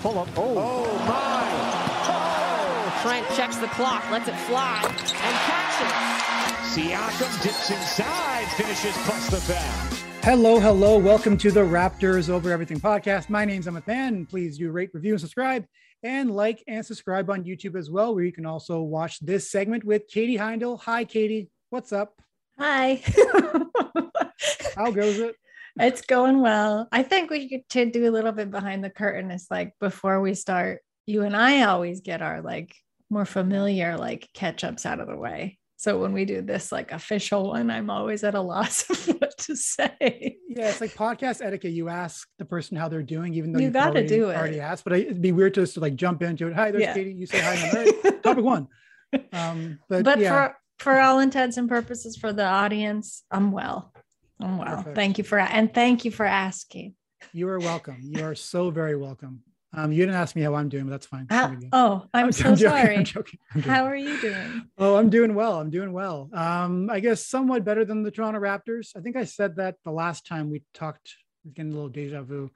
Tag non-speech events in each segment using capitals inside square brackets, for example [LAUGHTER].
Pull up. Oh, Oh my! Oh, Trent checks the clock, lets it fly, and catches. Siakam dips inside, finishes plus the foul. Hello, hello. Welcome to the Raptors Over Everything podcast. My name's Emmett Fan. Please do rate, review, and subscribe. And like and subscribe on YouTube as well, where you can also watch this segment with Katie Heindl. Hi, Katie. What's up? Hi. How goes it? It's going well. I think we should do a little bit behind the curtain. It's like before we start, you and I always get our like more familiar like catch ups out of the way. So when we do this like official one, I'm always at a loss [LAUGHS] of what to say. Yeah, it's like podcast etiquette. You ask the person how they're doing, even though You you've gotta do it. already asked. But it'd be weird to just to like jump into it. Hi, there's Yeah. Katie. You say hi. and I'm, All right, [LAUGHS] topic one. Um, but, But yeah, for for all intents and purposes for the audience, I'm well. I'm well. Perfect. Thank you for and thank you for asking. you are welcome. You are so very welcome. Um, you didn't ask me how I'm doing, but that's fine. How- No big deal. oh, I'm, so [LAUGHS] joking, sorry. I'm joking. I'm joking. How are you doing? Oh, I'm doing well. I'm doing well. Um, I guess somewhat better than the Toronto Raptors. I think I said that the last time we talked. Getting a little deja vu.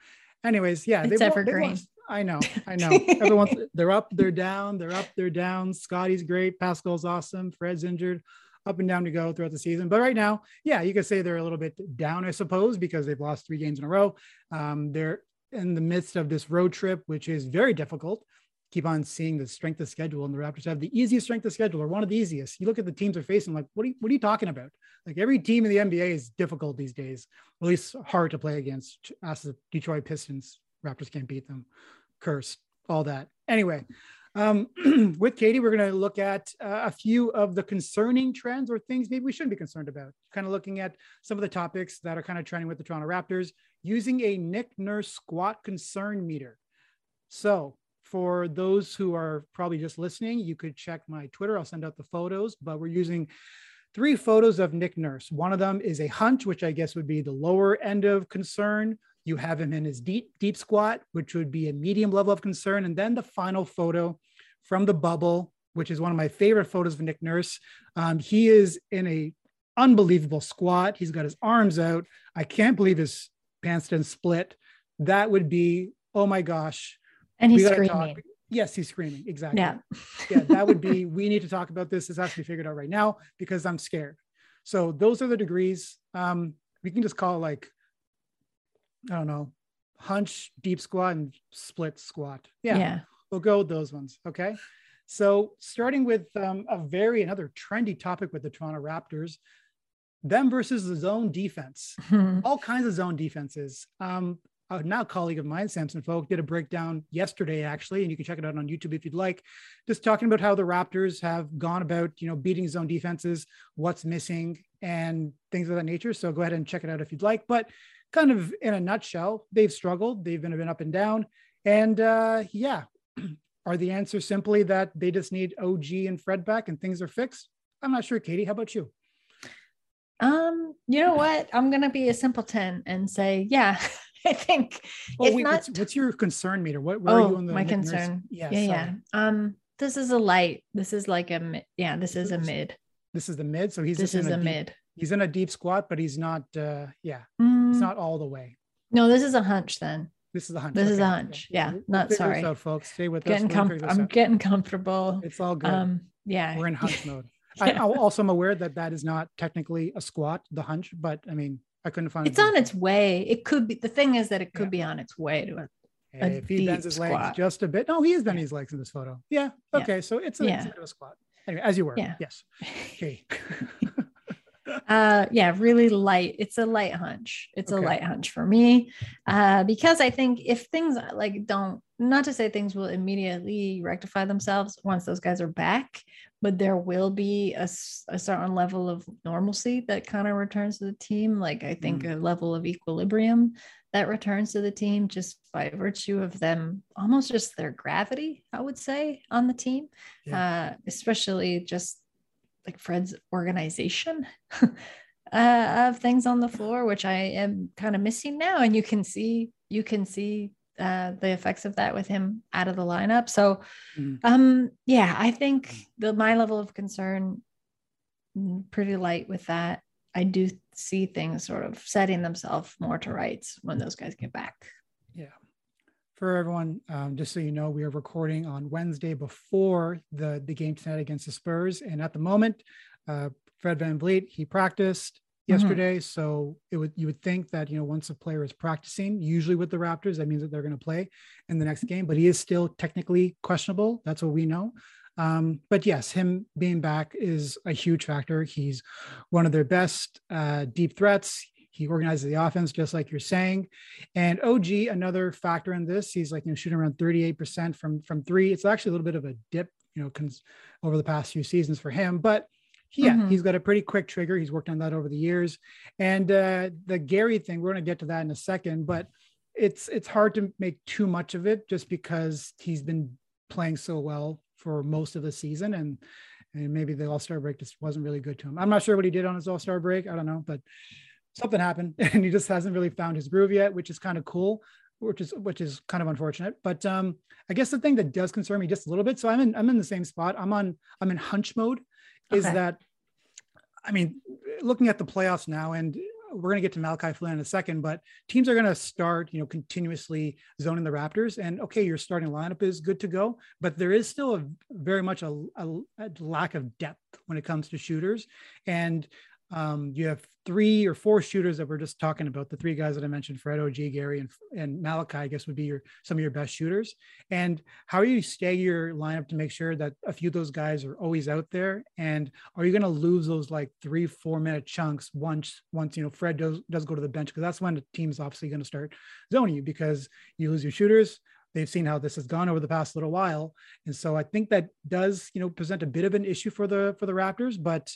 Anyways, yeah, It's they've lo- they've evergreen. lost- I know, [LAUGHS] I know. Everyone's they're up, they're down, they're up, they're down. Scotty's great, Pascal's awesome, Fred's injured, up and down to go throughout the season. But right now, yeah, you could say they're a little bit down, I suppose, because they've lost three games in a row. Um, they're in the midst of this road trip, which is very difficult keep on seeing the strength of schedule, and the Raptors have the easiest strength of schedule, or one of the easiest. You look at the teams they're facing, like, what are you, what are you talking about? Like every team in the NBA is difficult these days, at least hard to play against. Ask the Detroit Pistons, Raptors can't beat them. Curse, all that. Anyway, um, [CLEARS THROAT] with Katie, we're going to look at uh, a few of the concerning trends or things maybe we shouldn't be concerned about. Kind of looking at some of the topics that are kind of trending with the Toronto Raptors using a Nick Nurse squat concern meter. So, for those who are probably just listening, you could check my Twitter. I'll send out the photos, but we're using three photos of Nick Nurse. One of them is a hunch, which I guess would be the lower end of concern. You have him in his deep, deep squat, which would be a medium level of concern. And then the final photo from the bubble, which is one of my favorite photos of Nick Nurse. Um, he is in a unbelievable squat. He's got his arms out. I can't believe his pants didn't split. That would be, oh my gosh, And he's screaming. talk. Yes, he's screaming. Exactly. Yeah. yeah, that would be. [LAUGHS] We need to talk about this. This has to be figured out right now because I'm scared. So those are the degrees. Um, we can just call it like, I don't know, hunch, deep squat, and split squat. Yeah, yeah. we'll go with those ones. Okay. So starting with um, a very another trendy topic with the Toronto Raptors, them versus the zone defense [LAUGHS] all kinds of zone defenses. Um, a now colleague of mine, Samson Folk, did a breakdown yesterday, actually, and you can check it out on YouTube if you'd like. Just talking about how the Raptors have gone about, you know, beating zone defenses, what's missing, and things of that nature. So go ahead and check it out if you'd like. But kind of in a nutshell, they've struggled. They've been, been up and down, and uh, yeah, [CLEARS THROAT] are the answers simply that they just need OG and Fred back and things are fixed? I'm not sure, Katie. How about you? Um, you know what? I'm gonna be a simpleton and say, yeah, [LAUGHS] I think Oh, if wait, not what's, what's your concern meter? What, where are you oh on the my concern. Yeah, yeah, yeah. Um, this is a light. This is like a mid. Yeah, this is a mid. This is the mid. So he's This just is in a deep, mid. He's in a deep squat, but he's not. uh Yeah, Mm, he's not all the way. no, this is a hunch then. This is a hunch. This is a hunch. okay. Yeah, We'll- not sorry. out, folks. Stay with Getting us. We'll com- I'm out. getting comfortable. It's all good. Um, yeah. We're in hunch [LAUGHS] mode. I, I also am aware that that is not technically a squat, the hunch, but I mean, I couldn't find. it's on its way. It could be the thing is that it could Yeah. be on its way to it. a Hey, if he bends his legs squat. just a bit. No, he is bending his legs in this photo. Yeah. Yeah. Okay. So it's a, it's a bit of a squat. Anyway, as you were. Yeah. Yes. [LAUGHS] Okay. [LAUGHS] uh yeah really light it's a light hunch it's Okay. a light hunch for me uh because i think if things like don't not to say things will immediately rectify themselves once those guys are back but there will be a certain level of normalcy that kind of returns to the team like i think a level of equilibrium that returns to the team just by virtue of them almost just their gravity, I would say, on the team, yeah. uh, especially just like Fred's organization [LAUGHS] uh, of things on the floor, which I am kind of missing now. And you can see, you can see uh, the effects of that with him out of the lineup. So, mm. um, yeah, I think the my level of concern mm, pretty light with that. I do see things sort of setting themselves more to rights when those guys get back. Yeah. For everyone, um, just so you know, we are recording on Wednesday before the, the game tonight against the Spurs. And at the moment, uh, Fred VanVleet, he practiced mm-hmm. yesterday. Mm-hmm. So it would you would think that you know once a player is practicing, usually with the Raptors, that means that they're going to play in the next game. But he is still technically questionable. That's what we know. Um, but yes, him being back is a huge factor. He's one of their best uh, deep threats. He organizes the offense, just like you're saying. And OG, another factor in this, he's like you know shooting around 38% from from three. It's actually a little bit of a dip, you know, cons- over the past few seasons for him, but yeah, mm-hmm. he's got a pretty quick trigger. He's worked on that over the years. And uh, the Gary thing, we're going to get to that in a second, but it's it's hard to make too much of it just because he's been playing so well for most of the season and and maybe the all-star break just wasn't really good to him. I'm not sure what he did on his all-star break. I don't know, but something happened [LAUGHS] and he just hasn't really found his groove yet, which is kind of cool, which is which is kind of unfortunate. But um, I guess the thing that does concern me just a little bit. So I'm in I'm in the same spot. I'm on I'm in hunch mode. Okay. Is that I mean, looking at the playoffs now, and we're going to get to Malachi Flynn in a second, but teams are going to start, you know, continuously zoning the Raptors. And okay, your starting lineup is good to go, but there is still a very much a, a, a lack of depth when it comes to shooters. And um, you have three or four shooters that we're just talking about. The three guys that I mentioned, Fred, OG, Gary, and, and Malachi, I guess would be your some of your best shooters. And how are you stagger your lineup to make sure that a few of those guys are always out there? And are you going to lose those like three, four minute chunks once once you know Fred does does go to the bench? Because that's when the team's obviously going to start zoning you because you lose your shooters they've seen how this has gone over the past little while and so i think that does you know present a bit of an issue for the for the raptors but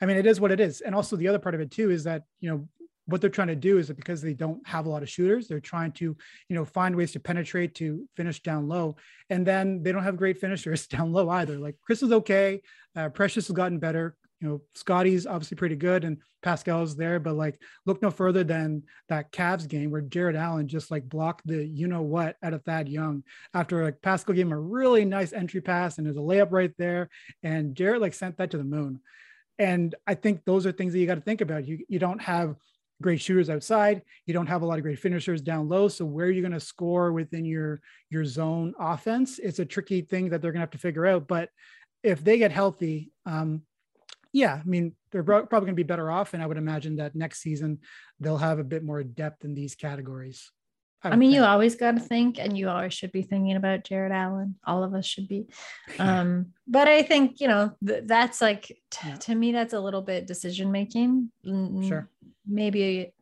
I mean, it is what it is. And also the other part of it too is that, you know, what they're trying to do is that because they don't have a lot of shooters, they're trying to, you know, find ways to penetrate to finish down low. And then they don't have great finishers [LAUGHS] down low either. Like Chris is okay. Uh, Precious has gotten better. You know, Scotty's obviously pretty good and Pascal's there, but like look no further than that Cavs game where Jarrett Allen just like blocked the you know what out of Thad Young after like Pascal gave him a really nice entry pass and there's a layup right there. And Jarrett like sent that to the moon. And I think those are things that you got to think about. You you don't have great shooters outside. You don't have a lot of great finishers down low. So where are you going to score within your your zone offense? It's a tricky thing that they're going to have to figure out. But if they get healthy, um, yeah, I mean they're probably going to be better off. And I would imagine that next season they'll have a bit more depth in these categories. I, I mean, think. you always got to think, and you always should be thinking about Jarrett Allen. All of us should be. [LAUGHS] Um, but I think you know th- that's like t- yeah. to me that's a little bit decision making. Sure. Maybe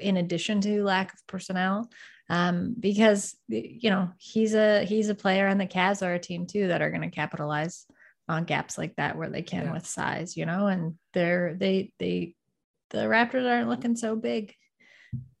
in addition to lack of personnel, um, because you know he's a he's a player, and the Cavs are a team too that are going to capitalize on gaps like that where they can yeah. with size. You know, and they're they they the Raptors aren't looking so big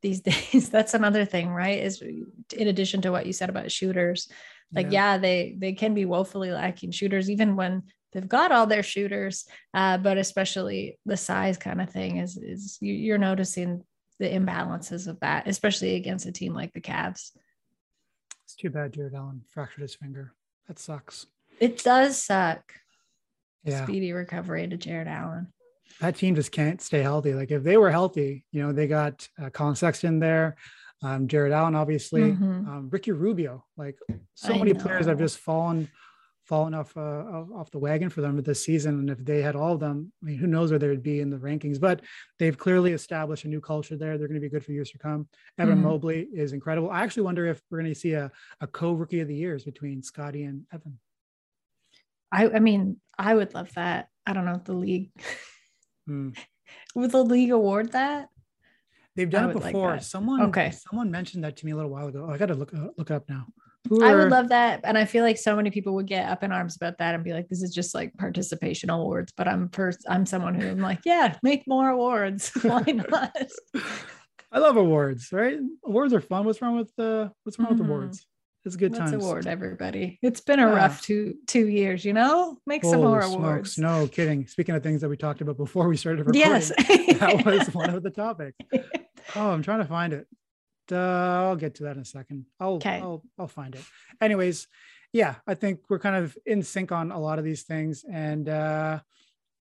these [LAUGHS] days that's another thing right is in addition to what you said about shooters like yeah, yeah they they can be woefully lacking shooters even when they've got all their shooters uh, but especially the size kind of thing is is you're noticing the imbalances of that especially against a team like the Cavs. It's too bad Jarrett Allen fractured his finger. That sucks. It does suck. Yeah. speedy recovery to Jarrett Allen that team just can't stay healthy. Like if they were healthy, you know, they got uh, Collin Sexton there, um, Jarrett Allen, obviously, mm-hmm. um, Ricky Rubio. Like so I many know. players have just fallen fallen off uh, off the wagon for them this season. And if they had all of them, I mean, who knows where they would be in the rankings? But they've clearly established a new culture there. They're going to be good for years to come. Evan mm-hmm. Mobley is incredible. I actually wonder if we're going to see a, a co rookie of the years between Scotty and Evan. I, I mean, I would love that. I don't know if the league. [LAUGHS] Mm. Would the league award that? They've done it before. Like someone okay. Someone mentioned that to me a little while ago. Oh, I got to look uh, look up now. Are... I would love that, and I feel like so many people would get up in arms about that and be like, "This is just like participation awards." But I'm first. I'm someone who I'm like, "Yeah, make more awards. [LAUGHS] Why [LAUGHS] not?" I love awards, right? Awards are fun. What's wrong with uh what's wrong Mhm. with awards? It's good Let's times. award everybody. It's been a Yeah. rough two two years, you know? Make some more smokes, awards. No kidding. Speaking of things that we talked about before we started recording, Yes. that [LAUGHS] was one of the topics. [LAUGHS] Oh, I'm trying to find it. Uh, I'll get to that in a second. I'll, Okay. I'll I'll find it. Anyways, yeah, I think we're kind of in sync on a lot of these things, and uh,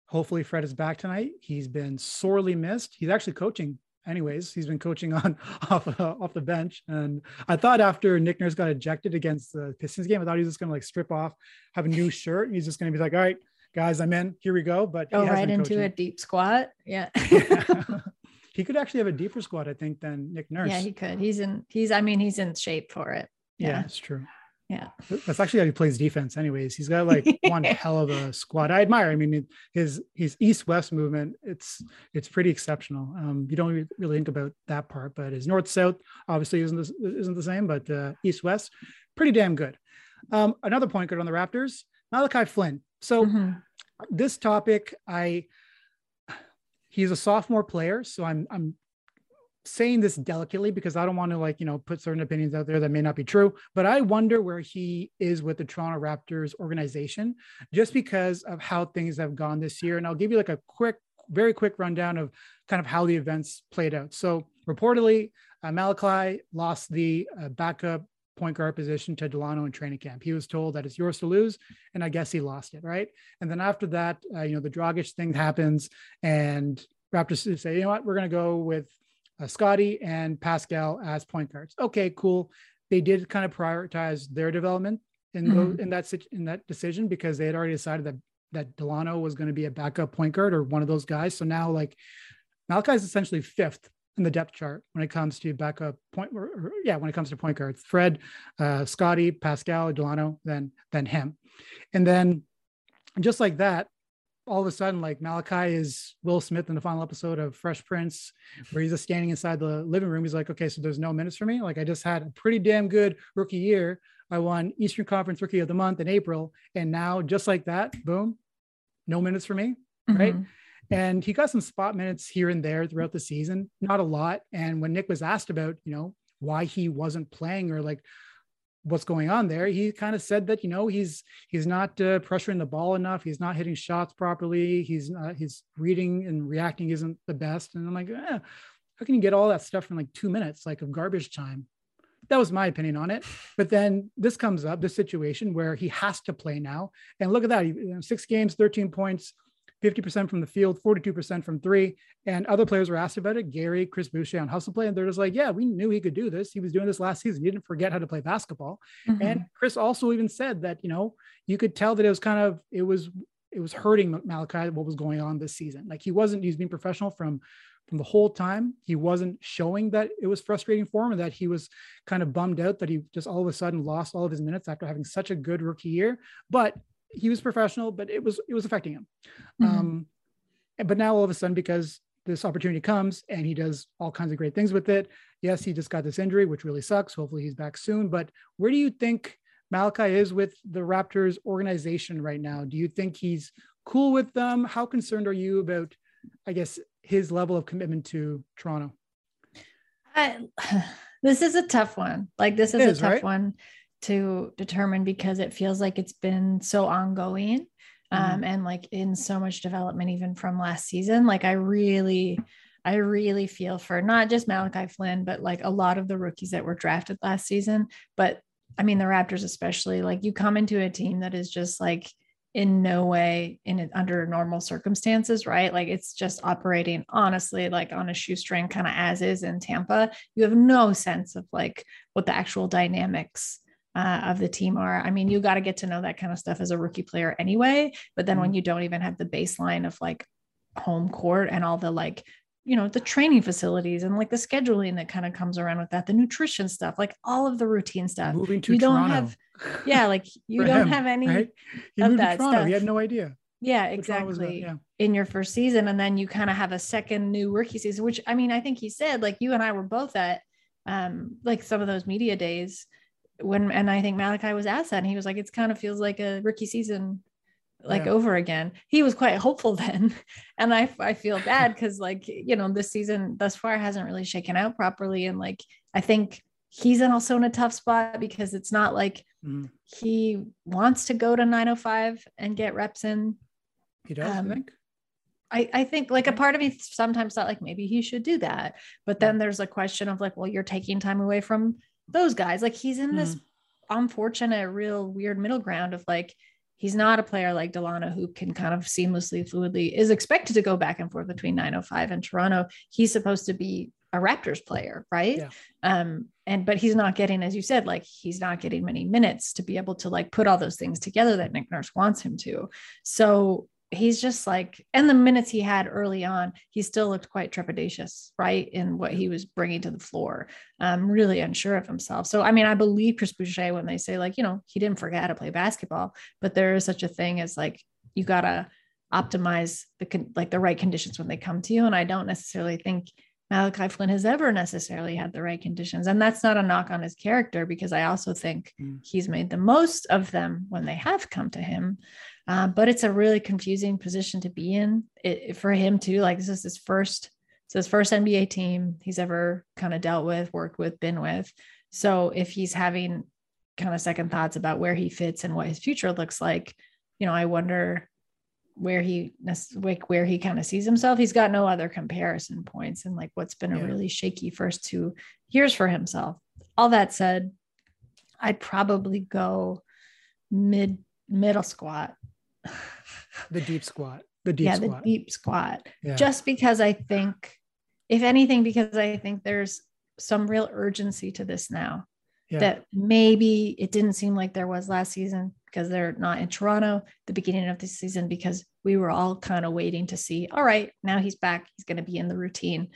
hopefully Fred is back tonight. He's been sorely missed. He's actually coaching. Anyways, he's been coaching on [LAUGHS] off uh, off the bench, and I thought after Nick Nurse got ejected against the Pistons game, I thought he was just gonna like strip off, have a new [LAUGHS] shirt, and he's just gonna be like, "All right, guys, I'm in. Here we go." But Go right into coaching. a deep squat. Yeah. [LAUGHS] he could actually have a deeper squat, I think, than Nick Nurse. yeah, he could. He's in he's I mean, he's in shape for it. yeah, Yeah. it's true. Yeah. That's actually how he plays defense, anyways. He's got like [LAUGHS] one hell of a squad. I admire. I mean, his his east west movement. It's it's pretty exceptional. Um, you don't really think about that part, but his north south obviously isn't the, isn't the same, but uh, east west, pretty damn good. Um, another point good on the Raptors, Malachi Flynn. So Mhm. this topic, I he's a sophomore player, so I'm I'm saying this delicately because I don't want to like you know put certain opinions out there that may not be true. But I wonder where he is with the Toronto Raptors organization, just because of how things have gone this year. And I'll give you like a quick, very quick rundown of kind of how the events played out. So reportedly, uh, Malachi lost the uh, backup point guard position to Delano in training camp. He was told that it's yours to lose, and I guess he lost it, right? And then after that, uh, you know, the Dragic thing happens, and Raptors say, you know what, we're going to go with uh, Scotty and Pascal as point guards. Okay, cool. They did kind of prioritize their development in Mhm. tho- in that in that decision because they had already decided that that Delano was going to be a backup point guard or one of those guys. So now, like Malachi is essentially fifth in the depth chart when it comes to backup point. Or, or- yeah, when it comes to point guards, Fred, uh, Scotty, Pascal, Delano, then then him, and then just like that, all of a sudden, like Malachi is Will Smith in the final episode of Fresh Prince, where he's just standing inside the living room. He's like, okay, so there's no minutes for me. Like I just had a pretty damn good rookie year. I won Eastern Conference Rookie of the Month in April, and now just like that, boom, no minutes for me. Right. Mhm. And he got some spot minutes here and there throughout the season, not a lot. And when Nick was asked about, you know, why he wasn't playing or like what's going on there, he kind of said that, you know, he's he's not uh, pressuring the ball enough. He's not hitting shots properly. He's not, his reading and reacting isn't the best. And I'm like, eh, how can you get all that stuff in like two minutes, like of garbage time? That was my opinion on it. But then this comes up, this situation where he has to play now. And look at that, six games, 13 points, 50% from the field, 42% from three. And other players were asked about it. Gary, Chris Boucher on Hustle Play. And they're just like, yeah, we knew he could do this. He was doing this last season. He didn't forget how to play basketball. Mhm. And Chris also even said that, you know, you could tell that it was kind of, it was, it was hurting Malachi what was going on this season. Like he wasn't, he's being professional from, from the whole time. He wasn't showing that it was frustrating for him and that he was kind of bummed out that he just all of a sudden lost all of his minutes after having such a good rookie year. But he was professional, but it was, it was affecting him. Mhm. Um, but now all of a sudden, because this opportunity comes and he does all kinds of great things with it. Yes, he just got this injury, which really sucks. Hopefully he's back soon. But where do you think Malachi is with the Raptors organization right now? Do you think he's cool with them? How concerned are you about, I guess, his level of commitment to Toronto? I, [SIGHS] this is a tough one. Like this is, It a tough right? one to determine because it feels like it's been so ongoing. Um, and like in so much development, even from last season. Like I really, I really feel for not just Malachi Flynn, but like a lot of the rookies that were drafted last season. But I mean, the Raptors, especially, like you come into a team that is just like in no way in it under normal circumstances, right? Like it's just operating honestly, like on a shoestring, kind of as is in Tampa. You have no sense of like what the actual dynamics uh, of the team are. I mean, you got to get to know that kind of stuff as a rookie player anyway. But then when you don't even have the baseline of like home court and all the like, you know, the training facilities and like the scheduling that kind of comes around with that, the nutrition stuff, like all of the routine stuff. Moving to you don't have, [LAUGHS] yeah, like you don't him, have any, right? He of to that stuff. He had no idea. yeah, what Toronto was about. exactly. Yeah. In your first season. And then you kind of have a second new rookie season, which I mean, I think he said, like you and I were both at um like some of those media days when and I think Malachi was asked that and he was like, it's kind of feels like a rookie season like Yeah. over again. He was quite hopeful [LAUGHS] then. And I I feel bad because like, you know, this season thus far hasn't really shaken out properly. And like I think he's in also in a tough spot because it's not like Mhm. he wants to go to 905 and get reps in. He does, Um, I think. I, I think like a part of me sometimes thought like maybe he should do that. But then there's a question of like, well, you're taking time away from those guys. Like he's in this unfortunate, real weird middle ground of like, he's not a player like Delano who can kind of seamlessly, fluidly is expected to go back and forth between 905 and Toronto. He's supposed to be a Raptors player, right? Yeah. Um, and but he's not getting, as you said, like he's not getting many minutes to be able to like put all those things together that Nick Nurse wants him to. So he's just like, and the minutes he had early on, he still looked quite trepidatious, right? In what he was bringing to the floor, um, really unsure of himself. So, I mean, I believe Chris Boucher when they say, like, you know, he didn't forget how to play basketball, but there is such a thing as like, you got to optimize the, con- like the right conditions when they come to you. And I don't necessarily think Malachi Flynn has ever necessarily had the right conditions. And that's not a knock on his character because I also think Mm. he's made the most of them when they have come to him. Uh, but it's a really confusing position to be in it, for him too. Like this is his first, it's his first NBA team he's ever kind of dealt with, worked with, been with. So if he's having kind of second thoughts about where he fits and what his future looks like, you know, I wonder where he like where he kind of sees himself. He's got no other comparison points and like what's been a really shaky first two years for himself. All that said, I'd probably go mid middle squat. The deep squat. The deep yeah, squat. the deep squat. yeah. Just because I think, if anything, because I think there's some real urgency to this now yeah. that maybe it didn't seem like there was last season because they're not in Toronto the beginning of the season because we were all kind of waiting to see all right now he's back he's going to be in the routine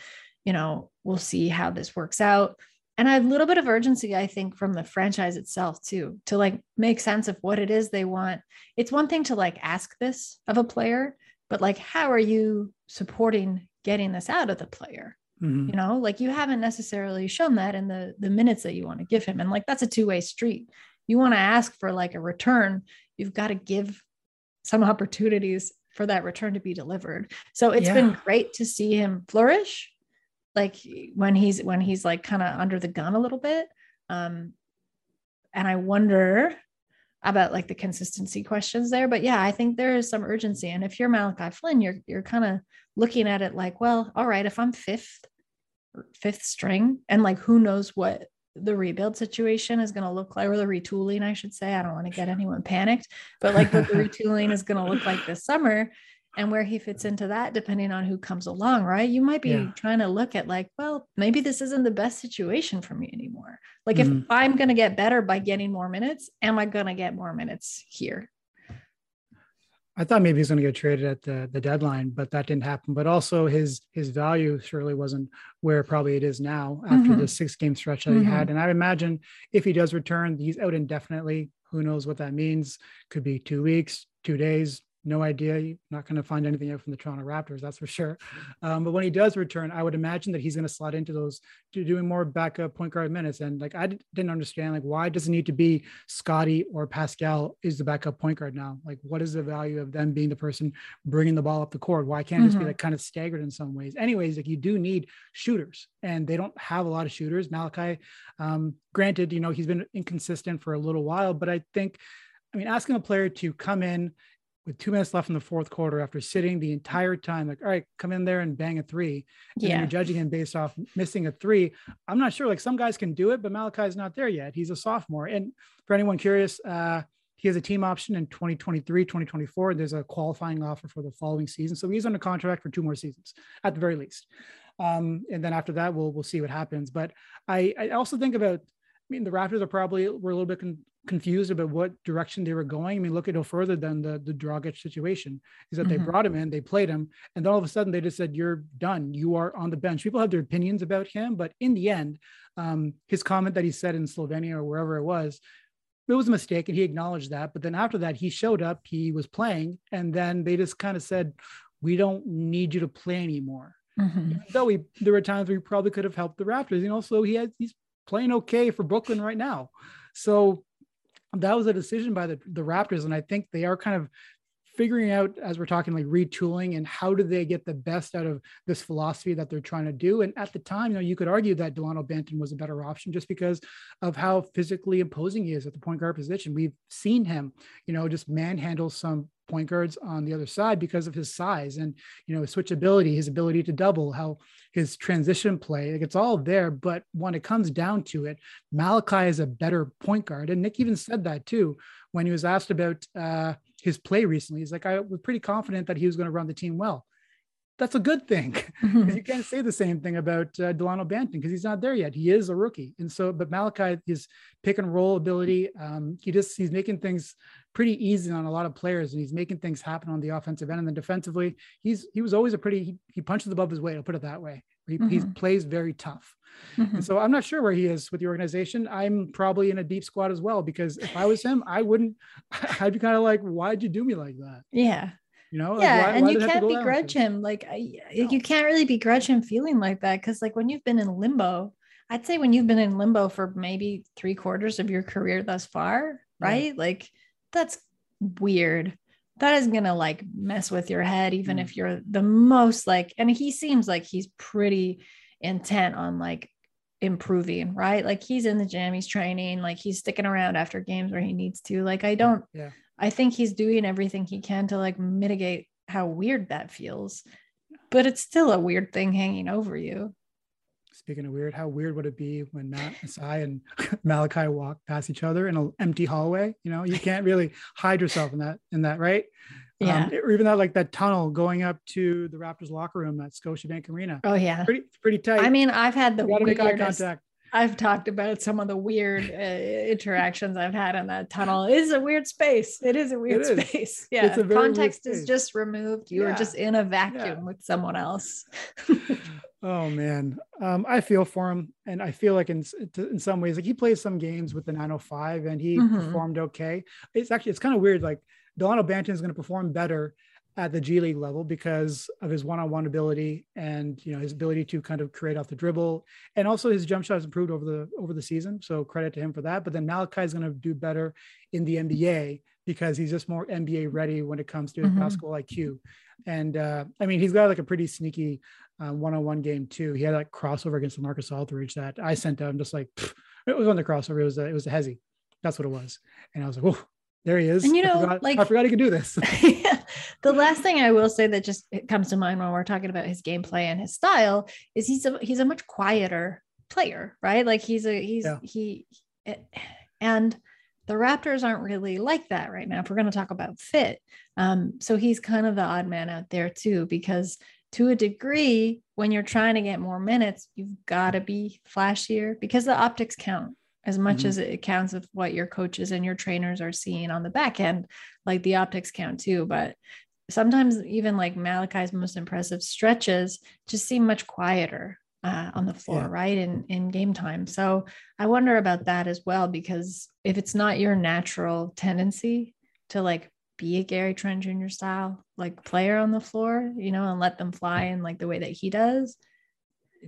you know we'll see how this works out. And a little bit of urgency i think from the franchise itself too to like make sense of what it is they want. It's one thing to like ask this of a player but like how are you supporting getting this out of the player? Mhm. you know like you haven't necessarily shown that in the the minutes that you want to give him and like that's a two-way street you want to ask for like a return you've got to give some opportunities for that return to be delivered. So it's been great to see him flourish like when he's when he's like kind of under the gun a little bit. Um and i wonder about like the consistency questions there but yeah i think there is some urgency. And if you're malachi flynn you're you're kind of looking at it like well all right if i'm fifth fifth string and like who knows what the rebuild situation is going to look like or the retooling i should say i don't want to get anyone panicked but like what the [LAUGHS] retooling is going to look like this summer and where he fits into that depending on who comes along right you might be Yeah. trying to look at like well maybe this isn't the best situation for me anymore like Mhm. if i'm going to get better by getting more minutes am i going to get more minutes here I thought maybe he was going to get traded at the, the deadline, but that didn't happen. But also his his value surely wasn't where probably it is now after Mhm. the six game stretch that he had. And I imagine if he does return, he's out indefinitely. Who knows what that means? Could be two weeks, two days, no idea. You're not going to find anything out from the Toronto Raptors, that's for sure. Um, but when he does return, I would imagine that he's going to slot into those, to doing more backup point guard minutes. And like I didn't understand, like why does it need to be Scotty or Pascal is the backup point guard now? Like what is the value of them being the person bringing the ball up the court? Why can't it just be Mhm. like kind of staggered in some ways? Anyways, like you do need shooters, and they don't have a lot of shooters. Malachi, um, granted, you know he's been inconsistent for a little while, but I think, I mean, asking a player to come in with two minutes left in the fourth quarter after sitting the entire time, like, all right, come in there and bang a three. And yeah you're judging him based off missing a three. I'm not sure. Like some guys can do it, but Malachi's not there yet. He's a sophomore. And for anyone curious, uh, he has a team option in 2023, 2024. There's a qualifying offer for the following season. So he's on a contract for two more seasons at the very least. Um, and then after that, we'll we'll see what happens. But I, I also think about, mean, the Raptors are probably were a little bit con- confused about what direction they were going. I mean, look at no further than the the Dragic situation is that they Mhm. brought him in, they played him, and then all of a sudden they just said, "You're done. You are on the bench." People have their opinions about him, but in the end, um, his comment that he said in Slovenia or wherever it was, it was a mistake, and he acknowledged that. But then after that, he showed up, he was playing, and then they just kind of said, "We don't need you to play anymore." Mhm. Even though he, there were times where he probably could have helped the Raptors, you know. So he had he's playing okay for Brooklyn right now. So that was a decision by the, the Raptors, and I think they are kind of figuring out as we're talking like retooling and how do they get the best out of this philosophy that they're trying to do. And at the time, you know, you could argue that Delano Banton was a better option just because of how physically imposing he is at the point guard position. We've seen him, you know, just manhandle some point guards on the other side because of his size and you know his switchability, his ability to double, how his transition play, like it's all there. But when it comes down to it, Malachi is a better point guard, and Nick even said that too when he was asked about uh, his play recently. He's like, I was pretty confident that he was going to run the team well. That's a good thing. [LAUGHS] Mm-hmm. you can't say the same thing about uh, Delano Banton because he's not there yet. He is a rookie, and so but Malachi, his pick and roll ability, um, he just he's making things pretty easy on a lot of players and he's making things happen on the offensive end and then defensively he's he was always a pretty he, he punches above his weight i'll put it that way he, mm-hmm. he plays very tough mm-hmm. and so i'm not sure where he is with the organization i'm probably in a deep squad as well because if i was him i wouldn't [LAUGHS] i'd be kind of like why'd you do me like that yeah you know yeah like, why, and why you can't begrudge him like I, no. you can't really begrudge him feeling like that because like when you've been in limbo i'd say when you've been in limbo for maybe three quarters of your career thus far right yeah. like that's weird that is gonna like mess with your head even mm. if you're the most like and he seems like he's pretty intent on like improving right? Like he's in the gym he's training like he's sticking around after games where he needs to. Like i don't yeah. I think he's doing everything he can to like mitigate how weird that feels but it's still a weird thing hanging over you Speaking of weird, how weird would it be when Matt Masai and [LAUGHS] Malachi walk past each other in an empty hallway? You know, you can't really hide yourself in that, in that, right? Yeah. Um, or even that, like that tunnel going up to the Raptors locker room at Scotiabank Arena. Oh yeah, pretty, pretty tight. I mean, I've had the you gotta eye contact. I've talked about some of the weird uh, interactions I've had in that tunnel. It is a weird space. It is a weird is. space. Yeah. Context is just removed. You yeah. are just in a vacuum yeah. with someone else. [LAUGHS] oh man. Um, I feel for him. And I feel like in, in some ways, like he plays some games with the 905 and he mm-hmm. performed okay. It's actually, it's kind of weird. Like Delano Banton is going to perform better at the G League level because of his one-on-one ability and you know his ability to kind of create off the dribble, and also his jump shot has improved over the over the season. So credit to him for that. But then Malachi is going to do better in the NBA because he's just more NBA ready when it comes to his mm-hmm. basketball IQ. And uh, I mean, he's got like a pretty sneaky uh, one-on-one game too. He had like crossover against LaMarcus Aldridge that I sent out. I'm just like, it was on the crossover. It was a, it was a hezzy. That's what it was. And I was like, oh, there he is. And you know, I forgot, like I forgot he could do this. yeah. [LAUGHS] The last thing I will say that just comes to mind when we're talking about his gameplay and his style is he's a he's a much quieter player, right? Like he's a he's yeah. he and the Raptors aren't really like that right now. If we're going to talk about fit, um, so he's kind of the odd man out there too, because to a degree, when you're trying to get more minutes, you've got to be flashier because the optics count as much mm-hmm. as it counts of what your coaches and your trainers are seeing on the back end like the optics count too but sometimes even like malachi's most impressive stretches just seem much quieter uh, on the floor yeah. right in in game time so i wonder about that as well because if it's not your natural tendency to like be a gary trent jr style like player on the floor you know and let them fly in like the way that he does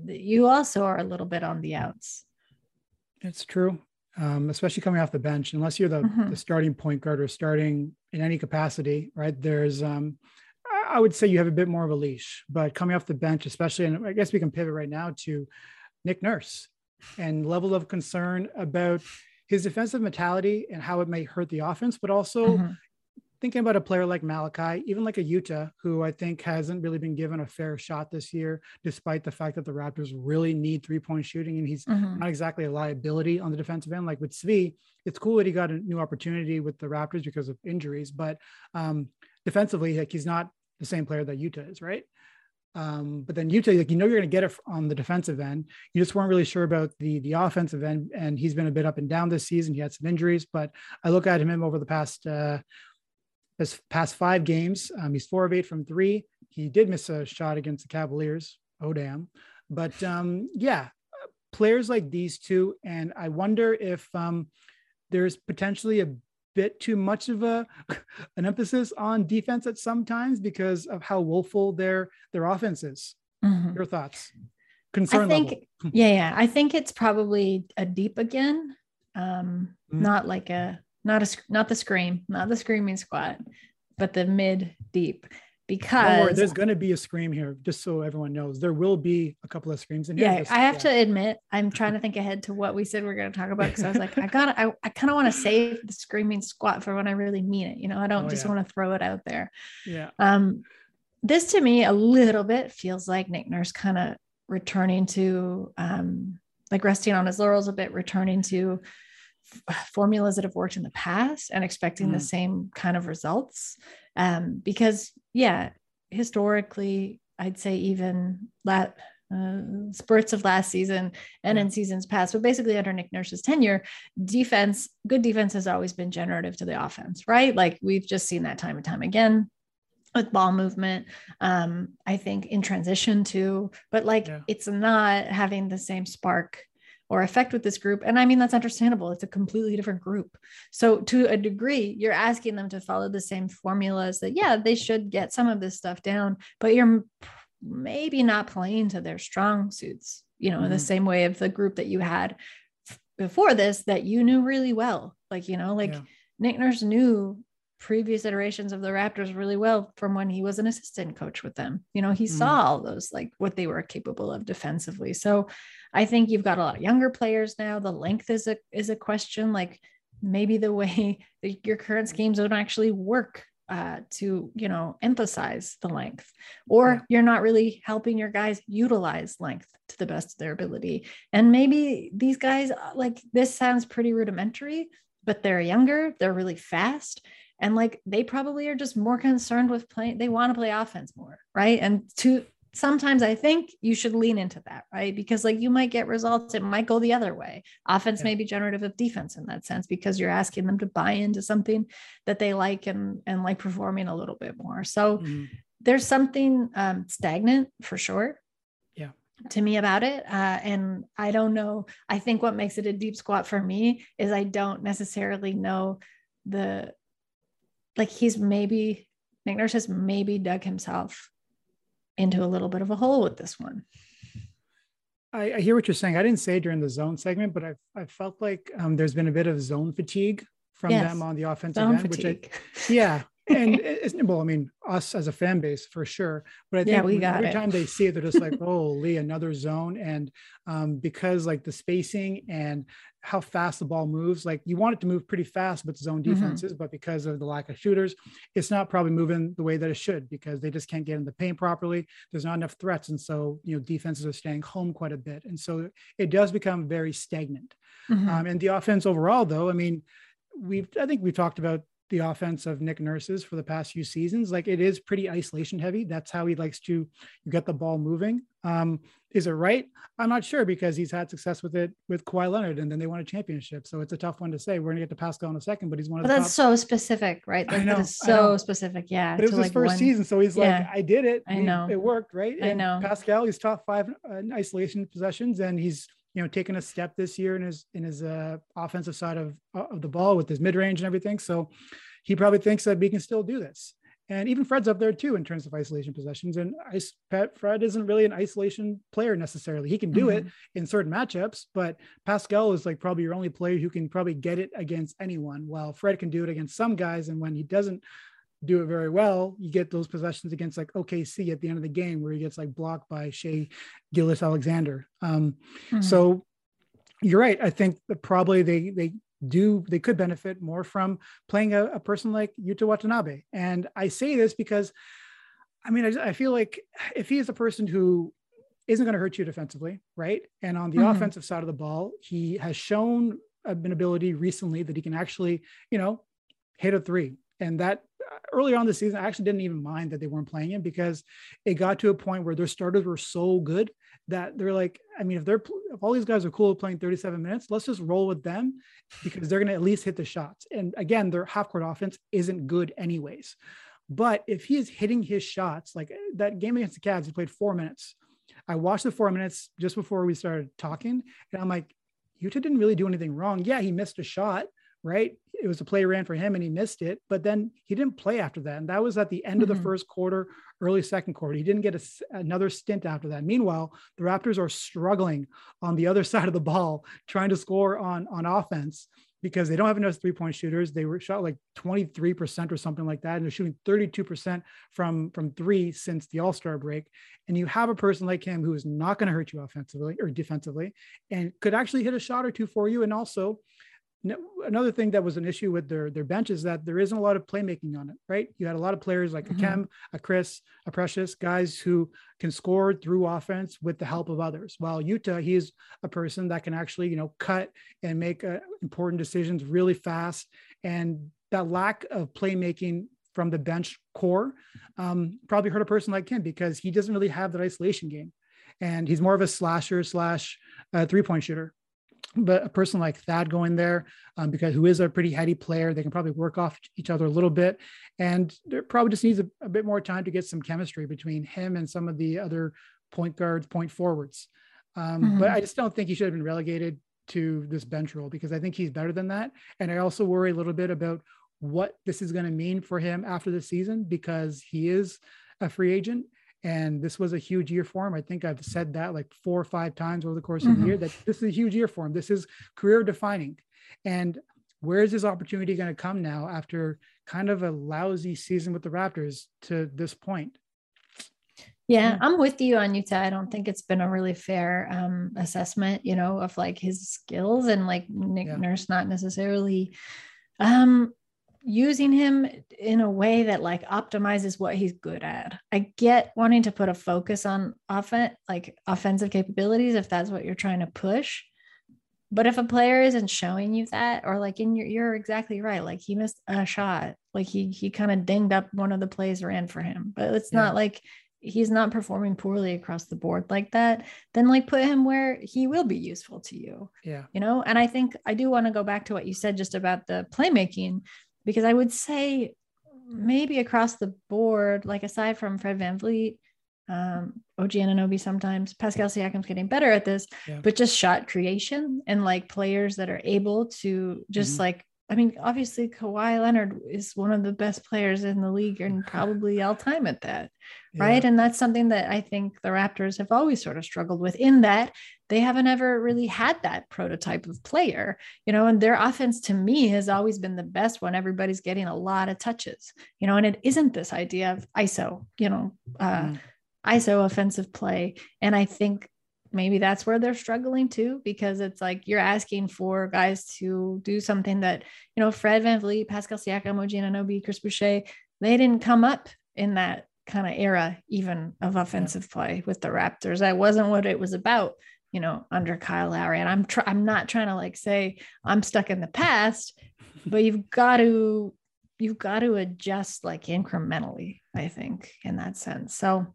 you also are a little bit on the outs it's true, um, especially coming off the bench. Unless you're the, mm-hmm. the, starting point guard or starting in any capacity, right? There's, um, I would say you have a bit more of a leash, but coming off the bench, especially, and I guess we can pivot right now to Nick Nurse and level of concern about his defensive mentality and how it may hurt the offense, but also mm-hmm thinking about a player like Malachi, even like a Yuta, who I think hasn't really been given a fair shot this year, despite the fact that the Raptors really need three point shooting and he's mm-hmm. not exactly a liability on the defensive end. Like with Svi, it's cool that he got a new opportunity with the Raptors because of injuries, but um, defensively, like he's not the same player that Yuta is, right? Um, but then Yuta, like you know, you're going to get it on the defensive end. You just weren't really sure about the the offensive end, and he's been a bit up and down this season. He had some injuries, but I look at him over the past uh, his past five games, um, he's four of eight from three. He did miss a shot against the Cavaliers. Oh, damn. But um, yeah, players like these two. And I wonder if um, there's potentially a bit too much of a [LAUGHS] an emphasis on defense at some times because of how woeful their their offense is. Mm-hmm. Your thoughts? Concern I think, level. yeah, yeah. I think it's probably a deep again. Um, mm-hmm. not like a not a not the scream, not the screaming squat. but the mid deep because worry, there's going to be a scream here, just so everyone knows. There will be a couple of screams in here. yeah, just- I have yeah. to admit, I'm trying to think ahead to what we said we are going to talk about because I was like, I got, I, I kind of want to save the screaming squat for when I really mean it. You know, I don't Oh, just yeah. want to throw it out there. Yeah. Um, this to me a little bit feels like Nick Nurse kind of returning to, um, like resting on his laurels a bit, returning to formulas that have worked in the past and expecting the Mhm. same kind of results. Um, because yeah, historically, I'd say even la- uh, spurts of last season and Yeah. in seasons past, but basically under Nick Nurse's tenure, defense, good defense has always been generative to the offense, right? Like we've just seen that time and time again with ball movement. Um, I think in transition too, but like Yeah. it's not having the same spark or effect with this group. And I mean, that's understandable. It's a completely different group. So to a degree, you're asking them to follow the same formulas that, yeah, they should get some of this stuff down, but you're maybe not playing to their strong suits, you know, in the Mhm. same way of the group that you had before this that you knew really well. Like, you know, like Yeah. Nick Nurse knew previous iterations of the Raptors really well from when he was an assistant coach with them. You know, he Mhm. saw all those, like what they were capable of defensively. So I think you've got a lot of younger players now. The length is a is a question. Like maybe the way [LAUGHS] that your current schemes don't actually work uh, to you know emphasize the length, or Yeah. you're not really helping your guys utilize length to the best of their ability. And maybe these guys uh, like this sounds pretty rudimentary, but they're younger, they're really fast, and like they probably are just more concerned with playing. They want to play offense more, right? And to sometimes I think you should lean into that, right? Because like you might get results, it might go the other way. Offense Yeah. may be generative of defense in that sense because you're asking them to buy into something that they like and and like performing a little bit more. So Mhm. there's something um, stagnant for sure. Yeah. To me about it. Uh, and I don't know. I think what makes it a deep squat for me is I don't necessarily know the, like he's maybe, Nick Nurse has maybe dug himself into a little bit of a hole with this one. I, I hear what you're saying. I didn't say during the zone segment, but I I felt like um, there's been a bit of zone fatigue from Yes. them on the offensive Zone end, which I, fatigue. yeah, [LAUGHS] and [LAUGHS] it's well, I mean, us as a fan base for sure. But I think Yeah, we got every it. time they see it, they're just like, [LAUGHS] "Holy, another zone!" And um, because like the spacing and how fast the ball moves, like you want it to move pretty fast with zone Mhm. defenses, but because of the lack of shooters, it's not probably moving the way that it should because they just can't get in the paint properly. There's not enough threats, and so you know defenses are staying home quite a bit, and so it does become very stagnant. Mhm. Um, and the offense overall, though, I mean, we've I think we've talked about the offense of Nick Nurse's for the past few seasons. Like it is pretty isolation heavy. That's how he likes to get the ball moving. Um, is it right? I'm not sure because he's had success with it with Kawhi Leonard, and then they won a championship. So it's a tough one to say. We're gonna get to Pascal in a second, but he's one of but the that's top. so specific, right? I know, that is so know. specific. Yeah. but it was his like, first one- season, so he's Yeah. like, I did it. I know. it worked, right? I know. Pascal, he's top five in isolation possessions, and he's you know taken a step this year in his in his uh, offensive side of of the ball with his mid range and everything. So he probably thinks that we can still do this. And even Fred's up there too in terms of isolation possessions. And ice, Pat, Fred isn't really an isolation player necessarily. He can do it Mm-hmm. in certain matchups, but Pascal is like probably your only player who can probably get it against anyone. While Fred can do it against some guys, and when he doesn't do it very well, you get those possessions against like OKC at the end of the game where he gets like blocked by Shea Gillis Alexander. Um, Mhm. so you're right. I think that probably they they do they could benefit more from playing a, a person like Yuta Watanabe. And I say this because I mean I, I feel like if he is a person who isn't going to hurt you defensively, right? And on the Mhm. offensive side of the ball, he has shown an ability recently that he can actually, you know, hit a three. And that earlier on the season, I actually didn't even mind that they weren't playing him because it got to a point where their starters were so good that they're like, I mean, if they're if all these guys are cool playing 37 minutes, let's just roll with them because they're going to at least hit the shots. And again, their half court offense isn't good anyways. But if he is hitting his shots, like eh, that game against the Cavs, he played four minutes. I watched the four minutes just before we started talking, and I'm like, Yuta didn't really do anything wrong. Yeah, he missed a shot, right? It was a play ran for him and he missed it, but then he didn't play after that. And that was at the end of Mhm. the first quarter, early second quarter. He didn't get a another stint after that. Meanwhile, the Raptors are struggling on the other [LAUGHS] side of the ball, trying to score on, on offense. because they don't have enough three point shooters. They were shot like 23% or something like that. And they're shooting 32% from, from three since the All Star break. And you have a person like him who is not going to hurt you offensively or defensively and could actually hit a shot or two for you. And also, another thing that was an issue with their their bench is that there isn't a lot of playmaking on it, right? You had a lot of players like mm-hmm. a Khem, a Chris, a Precious, guys who can score through offense with the help of others. While Yuta, he's a person that can actually, you know, cut and make uh, important decisions really fast. And that lack of playmaking from the bench core um, probably hurt a person like him because he doesn't really have that isolation game. And he's more of a slasher slash uh, three point shooter but a person like Thad going there, um, because who is a pretty heady player, they can probably work off each other a little bit, and there probably just needs a, a, bit more time to get some chemistry between him and some of the other point guards, point forwards. Um, mm-hmm. But I just don't think he should have been relegated to this bench role because I think he's better than that. And I also worry a little bit about what this is going to mean for him after the season because he is a free agent and this was a huge year for him. I think I've said that like four or five times over the course of mm-hmm. the year that this is a huge year for him. This is career defining. And where is this opportunity going to come now after kind of a lousy season with the Raptors to this point? Yeah, I'm with you on Yuta. I don't think it's been a really fair um, assessment, you know, of like his skills and like Nick yeah. Nurse not necessarily um, using him in a way that like optimizes what he's good at. I get wanting to put a focus on offense, like offensive capabilities, if that's what you're trying to push. But if a player isn't showing you that, or like in your, you're exactly right. Like he missed a shot, like he he kind of dinged up one of the plays ran for him, but it's yeah. not like he's not performing poorly across the board like that. Then like put him where he will be useful to you. Yeah, you know. And I think I do want to go back to what you said just about the playmaking because I would say maybe across the board, like aside from Fred VanVleet, um, OG Anunoby sometimes, Pascal Siakam's getting better at this, yeah. but just shot creation and like players that are able to just mm-hmm. like I mean, obviously Kawhi Leonard is one of the best players in the league and [LAUGHS] probably all time at that. Yeah. Right. And that's something that I think the Raptors have always sort of struggled with in that they haven't ever really had that prototype of player, you know, and their offense to me has always been the best when everybody's getting a lot of touches, you know, and it isn't this idea of ISO, you know, uh, mm. ISO offensive play. And I think maybe that's where they're struggling too, because it's like you're asking for guys to do something that, you know, Fred VanVleet, Pascal Siakam, OG Anunoby, Chris Boucher, they didn't come up in that kind of era even of offensive play with the Raptors. That wasn't what it was about, you know, under Kyle Lowry. And I'm try- I'm not trying to like say I'm stuck in the past, but you've got to you've got to adjust like incrementally, I think, in that sense. So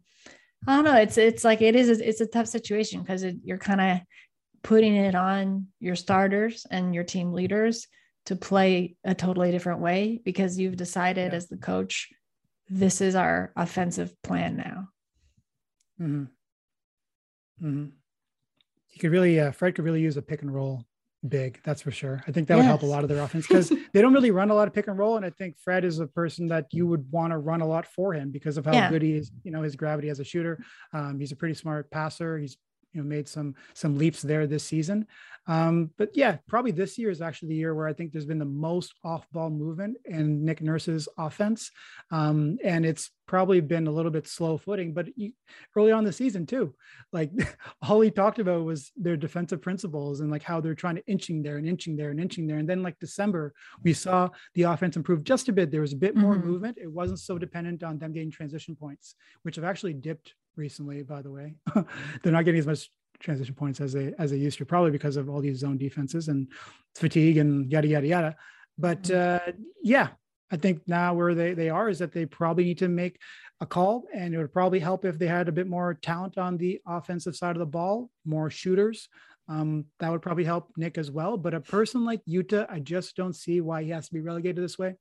I don't know. It's it's like it is. It's a tough situation because you're kind of putting it on your starters and your team leaders to play a totally different way because you've decided yeah. as the coach, this is our offensive plan now. Mm-hmm. Mm-hmm. You could really, uh, Fred could really use a pick and roll big. That's for sure. I think that yes. would help a lot of their offense [LAUGHS] because they don't really run a lot of pick and roll. And I think Fred is a person that you would want to run a lot for him because of how yeah. good he is, you know, his gravity as a shooter. Um, he's a pretty smart passer. He's you know made some some leaps there this season. Um, but yeah, probably this year is actually the year where I think there's been the most off-ball movement in Nick Nurse's offense, um, and it's probably been a little bit slow footing. But you, early on the season too, like [LAUGHS] all he talked about was their defensive principles and like how they're trying to inching there and inching there and inching there. And then like December, we saw the offense improve just a bit. There was a bit more mm-hmm. movement. It wasn't so dependent on them getting transition points, which have actually dipped recently, by the way. [LAUGHS] They're not getting as much transition points as they as they used to, probably because of all these zone defenses and fatigue and yada yada yada. But mm-hmm. uh, yeah, I think now where they they are is that they probably need to make a call, and it would probably help if they had a bit more talent on the offensive side of the ball, more shooters. Um, that would probably help Nick as well. But a person like Yuta, I just don't see why he has to be relegated this way.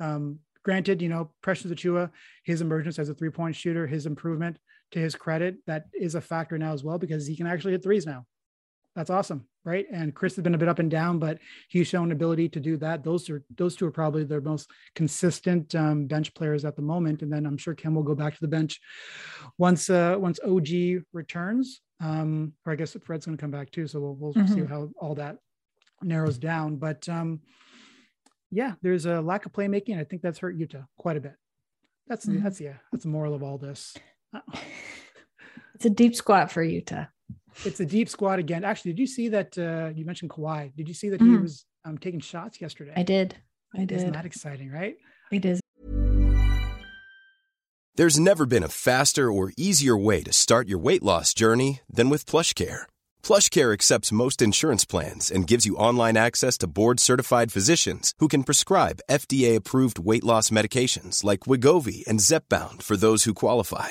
Um, granted, you know, Precious Achiuwa, his emergence as a three point shooter, his improvement to his credit, that is a factor now as well because he can actually hit threes now. That's awesome, right? And Chris has been a bit up and down, but he's shown ability to do that. Those are those two are probably their most consistent um, bench players at the moment. And then I'm sure Khem will go back to the bench once uh, once OG returns. Um, or I guess Fred's going to come back too, so we'll, we'll mm-hmm. see how all that narrows down. But um, yeah, there's a lack of playmaking. I think that's hurt Yuta quite a bit. That's mm-hmm. that's yeah, that's the moral of all this. It's a deep squat for Yuta. It's a deep squat again. Actually, did you see that? Uh, you mentioned Kawhi. Did you see that mm-hmm. he was um, taking shots yesterday? I did. I did. Isn't that exciting, right? It is. There's never been a faster or easier way to start your weight loss journey than with Plush PlushCare. PlushCare accepts most insurance plans and gives you online access to board-certified physicians who can prescribe FDA-approved weight loss medications like Wegovy and Zepbound for those who qualify.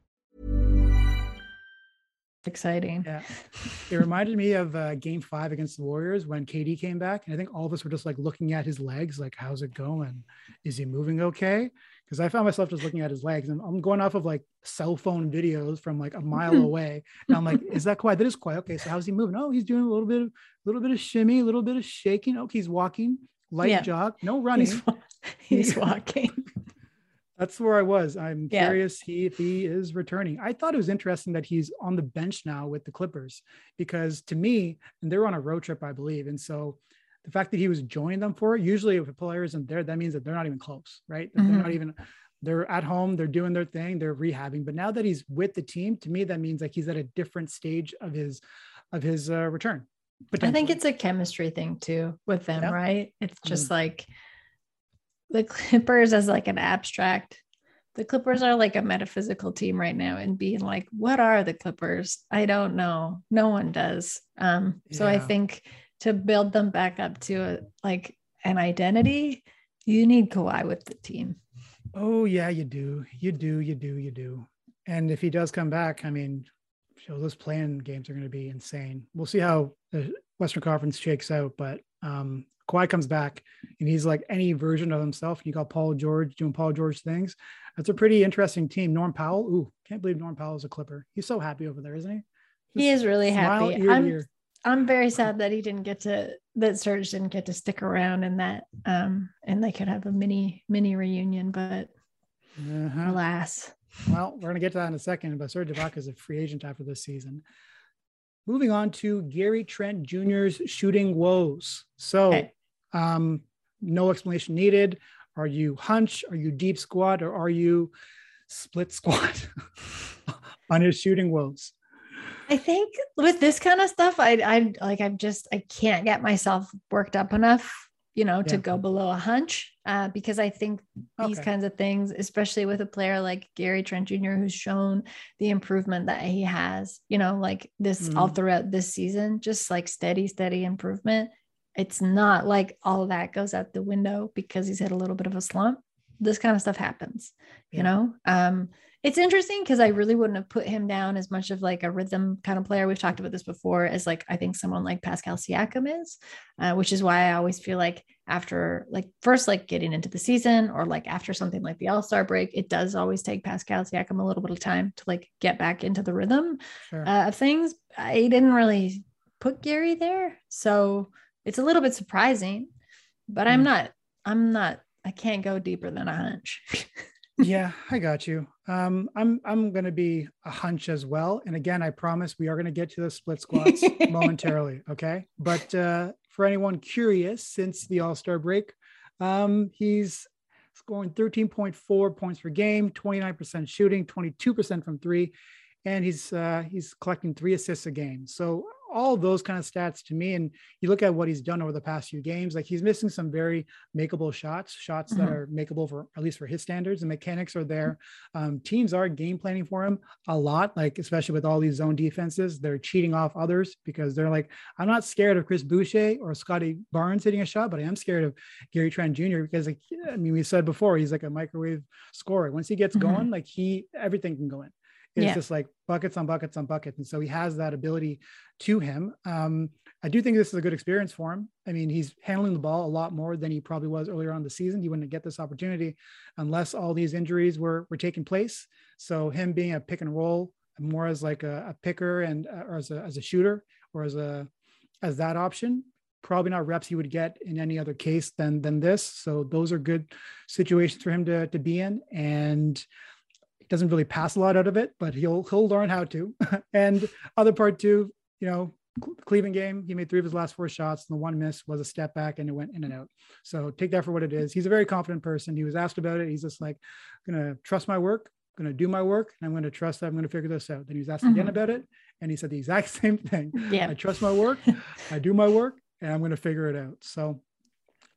Exciting. Yeah. [LAUGHS] It reminded me of uh, game five against the Warriors when KD came back. And I think all of us were just like looking at his legs, like, how's it going? Is he moving okay? because I found myself just looking at his legs and I'm going off of like cell phone videos from like a mile [LAUGHS] away. And I'm like, is that Kawhi? That is Kawhi. Okay, so how's he moving? Oh, he's doing a little bit of a little bit of shimmy, a little bit of shaking. Okay, he's walking, light yeah. jog, no running. [LAUGHS] He's, he's walking. That's where I was. I'm yeah. curious he, if he is returning. I thought it was interesting that he's on the bench now with the Clippers because to me, and they're on a road trip, I believe. And so the fact that he was joining them for it, usually if a player isn't there, that means that they're not even close, right? Mm-hmm. They're not mm-hmm. even, they're at home, they're doing their thing, they're rehabbing. But now that he's with the team, to me, that means like he's at a different stage of his, of his uh, return. I think it's a chemistry thing too with them, yeah. right? It's just mm-hmm. like the Clippers as like an abstract. The Clippers are like a metaphysical team right now, and being like, what are the Clippers? I don't know. No one does. Um, so yeah. I think to build them back up to a, like an identity, you need Kawhi with the team. Oh yeah, you do. You do. You do. You do. And if he does come back, I mean, those playing games are going to be insane. We'll see how the Western Conference shakes out, but um, Kawhi comes back and he's like any version of himself. You got Paul George doing Paul George things. That's a pretty interesting team. Norm Powell. Ooh, can't believe Norm Powell is a Clipper. He's so happy over there, isn't he? Just he is really happy. I'm, I'm very sad that he didn't get to that Serge didn't get to stick around and that um and they could have a mini mini reunion, but uh-huh. alas. Well, we're gonna get to that in a second, but Serge Ibaka is a free agent after this season. Moving on to Gary Trent Jr.'s shooting woes. So okay. um no explanation needed. Are you hunch? Are you deep squat? Or are you split squat [LAUGHS] on his shooting woes? I think with this kind of stuff, I I like I'm just I can't get myself worked up enough, you know, to go below a hunch. Uh, because I think these okay. kinds of things, especially with a player like Gary Trent Jr., who's shown the improvement that he has, you know, like this mm all throughout this season, just like steady, steady improvement. It's not like all of that goes out the window because he's had a little bit of a slump. This kind of stuff happens, yeah. you know. Um, it's interesting because I really wouldn't have put him down as much of like a rhythm kind of player. We've talked about this before, as like I think someone like Pascal Siakam is, uh, which is why I always feel like after like first like getting into the season or like after something like the All Star break, it does always take Pascal Siakam a little bit of time to like get back into the rhythm sure. uh, of things. I didn't really put Gary there, so it's a little bit surprising, but mm. I'm not. I'm not. I can't go deeper than a hunch. [LAUGHS] yeah, I got you. Um, I'm I'm going to be a hunch as well. And again, I promise we are going to get to the split squats [LAUGHS] momentarily. Okay, but uh, for anyone curious, since the All Star break, um, he's scoring 13.4 points per game, 29% shooting, 22% from three, and he's uh, he's collecting three assists a game. So all those kind of stats to me. And you look at what he's done over the past few games, like he's missing some very makeable shots, shots mm-hmm. that are makeable for at least for his standards. The mechanics are there. Um, teams are game planning for him a lot, like especially with all these zone defenses. They're cheating off others because they're like, I'm not scared of Chris Boucher or Scottie Barnes hitting a shot, but I am scared of Gary Trent Jr. because like I mean, we said before, he's like a microwave scorer. Once he gets mm-hmm. going, like he everything can go in. It's yeah. just like buckets on buckets on buckets. And so he has that ability to him. Um, I do think this is a good experience for him. I mean, he's handling the ball a lot more than he probably was earlier on the season. He wouldn't get this opportunity unless all these injuries were were taking place. So him being a pick and roll more as like a, a picker and uh, or as a, as a shooter or as a as that option probably not reps he would get in any other case than than this so those are good situations for him to to be in and doesn't really pass a lot out of it, but he'll he'll learn how to. [LAUGHS] and other part two, you know, Cleveland game, he made three of his last four shots, and the one miss was a step back and it went in and out. So take that for what it is. He's a very confident person. He was asked about it. He's just like, gonna trust my work, gonna do my work, and I'm gonna trust that I'm gonna figure this out. Then he was asked mm-hmm. again about it, and he said the exact [LAUGHS] same thing. Yeah, I trust my work, I do my work, and I'm gonna figure it out. So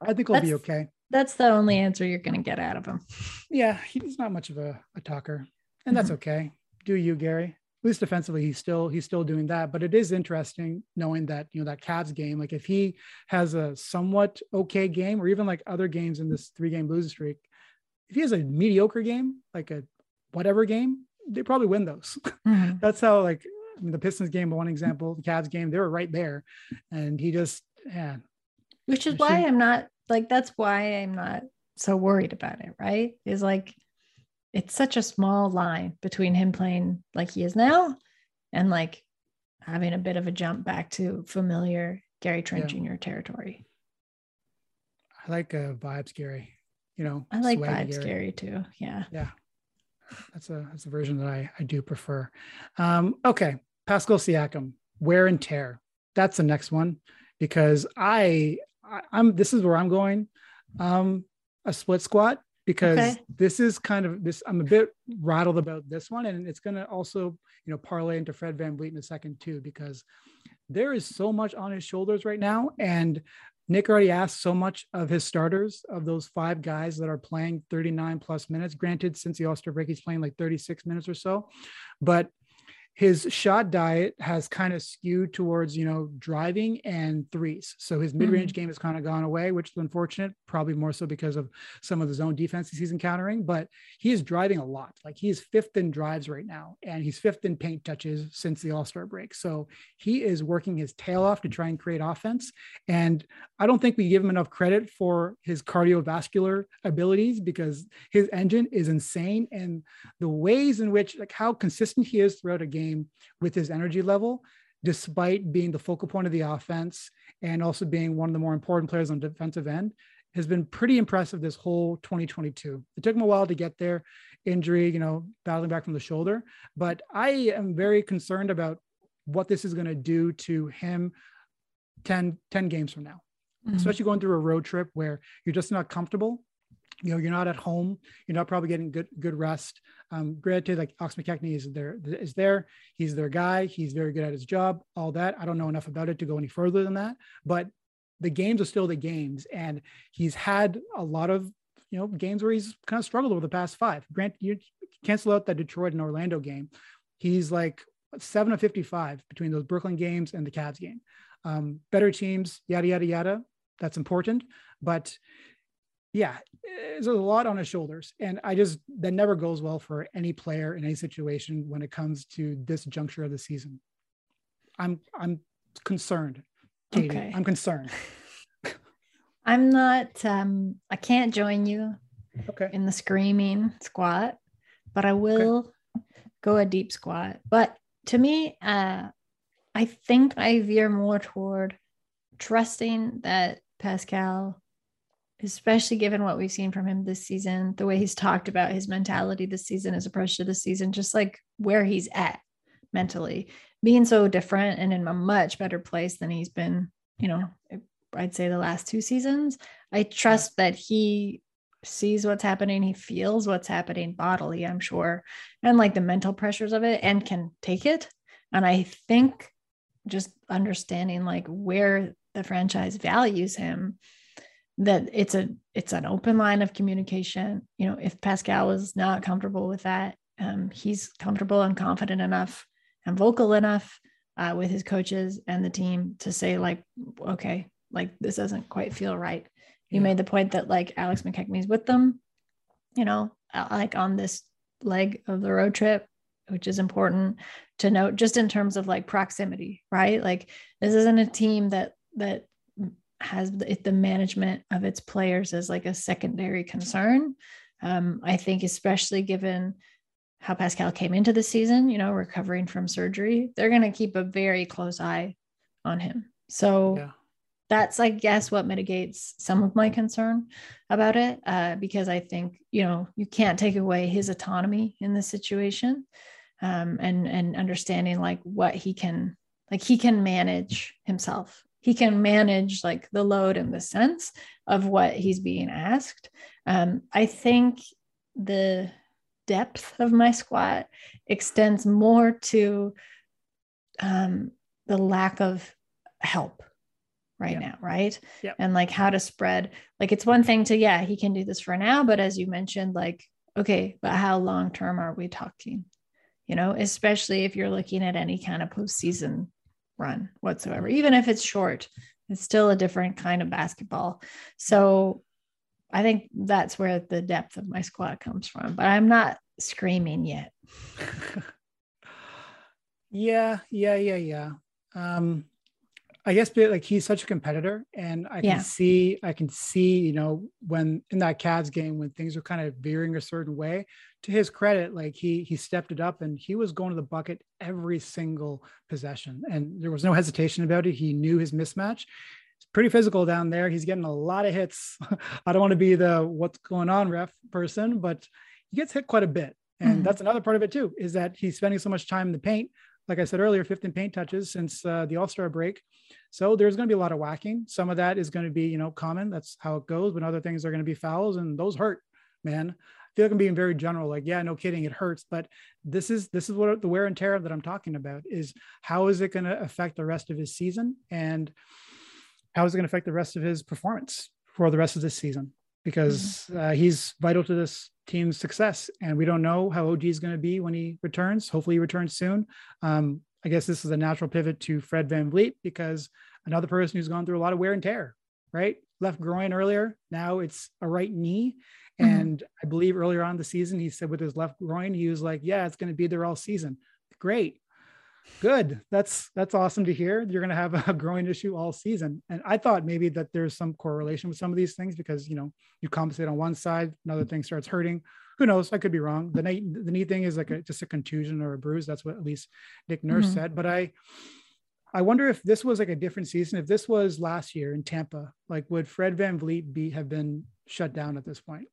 I think he'll be okay that's the only answer you're going to get out of him. Yeah, he's not much of a, a talker, and that's mm-hmm. okay. Do you, Gary? At least defensively, he's still he's still doing that. But it is interesting knowing that you know that Cavs game. Like if he has a somewhat okay game, or even like other games in this three game losing streak, if he has a mediocre game, like a whatever game, they probably win those. [LAUGHS] Mm-hmm. that's how like I mean, the Pistons game, one example, the Cavs game, they were right there, and he just yeah. Which is why I'm not like that's why I'm not so worried about it, right? Is like it's such a small line between him playing like he is now and like having a bit of a jump back to familiar Gary Trent yeah. Jr. territory. I like uh, vibes, Gary. You know, I like vibes, Gary. Gary too. Yeah. Yeah. That's a that's a version that I I do prefer. Um, okay, Pascal Siakam, wear and tear. That's the next one because I I, am this is where I'm going. Um, a split squat because okay. this is kind of this. I'm a bit rattled about this one, and it's going to also you know parlay into Fred VanVleet in a second too because there is so much on his shoulders right now, and Nick already asked so much of his starters, of those five guys that are playing 39 plus minutes. Granted, since the All Star break, he's playing like 36 minutes or so. But his shot diet has kind of skewed towards you know driving and threes. So his mid-range mm-hmm. game has kind of gone away which is unfortunate probably more so because of some of the zone defenses he's encountering but he is driving a lot. Like he is fifth in drives right now and he's fifth in paint touches since the all-star break. So he is working his tail off to try and create offense and i don't think we give him enough credit for his cardiovascular abilities because his engine is insane and the ways in which like how consistent he is throughout a game game with his energy level, despite being the focal point of the offense and also being one of the more important players on defensive end, has been pretty impressive this whole 2022. It took him a while to get there, injury, you know, battling back from the shoulder. But I am very concerned about what this is going to do to him 10, 10 games from now, mm-hmm. especially going through a road trip where you're just not comfortable you know, you're not at home. You're not probably getting good good rest. Um, granted, like Alex McKechnie is there is there. He's their guy. He's very good at his job. All that. I don't know enough about it to go any further than that. But the games are still the games, and he's had a lot of you know games where he's kind of struggled over the past five. Grant, you cancel out that Detroit and Orlando game. He's like seven of 55 between those Brooklyn games and the Cavs game. Um, better teams, yada yada yada. That's important, but yeah, there's a lot on his shoulders. And I just, that never goes well for any player in any situation when it comes to this juncture of the season. I'm, I'm concerned. Katie. Okay. I'm concerned. [LAUGHS] I'm not, um, I can't join you okay. in the screaming squat, but I will okay. go a deep squat. But to me, uh, I think I veer more toward trusting that Pascal especially given what we've seen from him this season, the way he's talked about his mentality this season, his approach to the season, just like where he's at mentally, being so different and in a much better place than he's been, you know, I'd say the last two seasons. I trust that he sees what's happening, he feels what's happening bodily, I'm sure, and like the mental pressures of it and can take it. And I think just understanding like where the franchise values him that it's a it's an open line of communication. You know if pascal is not comfortable with that um, he's comfortable and confident enough and vocal enough uh, with his coaches and the team to say like okay like this doesn't quite feel right. You made the point that like alex mckechnie's with them you know uh, like on this leg of the road trip which is important to note just in terms of like proximity right? Like this isn't a team that that has the, the management of its players as like a secondary concern. Um, i think especially given how pascal came into the season you know recovering from surgery they're going to keep a very close eye on him. So yeah. that's i guess what mitigates some of my concern about it uh, because i think you know you can't take away his autonomy in this situation um, and and understanding like what he can like he can manage himself he can manage like the load and the sense of what he's being asked. Um, i think the depth of my squat extends more to um, the lack of help right now right? Yeah. and like how to spread like it's one thing to yeah he can do this for now but as you mentioned like okay but how long term are we talking? You know especially if you're looking at any kind of postseason run whatsoever. Even if it's short, it's still a different kind of basketball. So I think that's where the depth of my squat comes from, but I'm not screaming yet. [LAUGHS] yeah, yeah, yeah, yeah. Um, I guess like he's such a competitor, and I can yeah. see, I can see, you know, when in that Cavs game when things were kind of veering a certain way. To his credit, like he he stepped it up, and he was going to the bucket every single possession, and there was no hesitation about it. He knew his mismatch. It's pretty physical down there. He's getting a lot of hits. [LAUGHS] I don't want to be the what's going on ref person, but he gets hit quite a bit, and mm-hmm. that's another part of it too. Is that he's spending so much time in the paint like I said earlier, 15 paint touches since uh, the All Star break. So there's going to be a lot of whacking. Some of that is going to be, you know, common. That's how it goes. But other things are going to be fouls, and those hurt, man. I feel like I'm being very general. Like, yeah, no kidding, it hurts. But this is this is what the wear and tear that I'm talking about is how is it going to affect the rest of his season, and how is it going to affect the rest of his performance for the rest of this season? Because mm-hmm. uh, he's vital to this team's success. And we don't know how OG is going to be when he returns. Hopefully, he returns soon. Um, I guess this is a natural pivot to Fred Van VanVleet because another person who's gone through a lot of wear and tear, right? Left groin earlier. Now it's a right knee. Mm-hmm. And I believe earlier on the season, he said with his left groin, he was like, Yeah, it's going to be there all season. Great. Good. That's that's awesome to hear. You're going to have [LAUGHS] a growing issue all season. And I thought maybe that there's some correlation with some of these things because you know you compensate on one side, another thing starts hurting. Who knows? I could be wrong. The knee, the knee thing is like a, just a contusion or a bruise. That's what at least Nick Nurse mm-hmm. said. But I I wonder if this was like a different season. If this was last year in Tampa, like would Fred VanVleet be have been shut down at this point?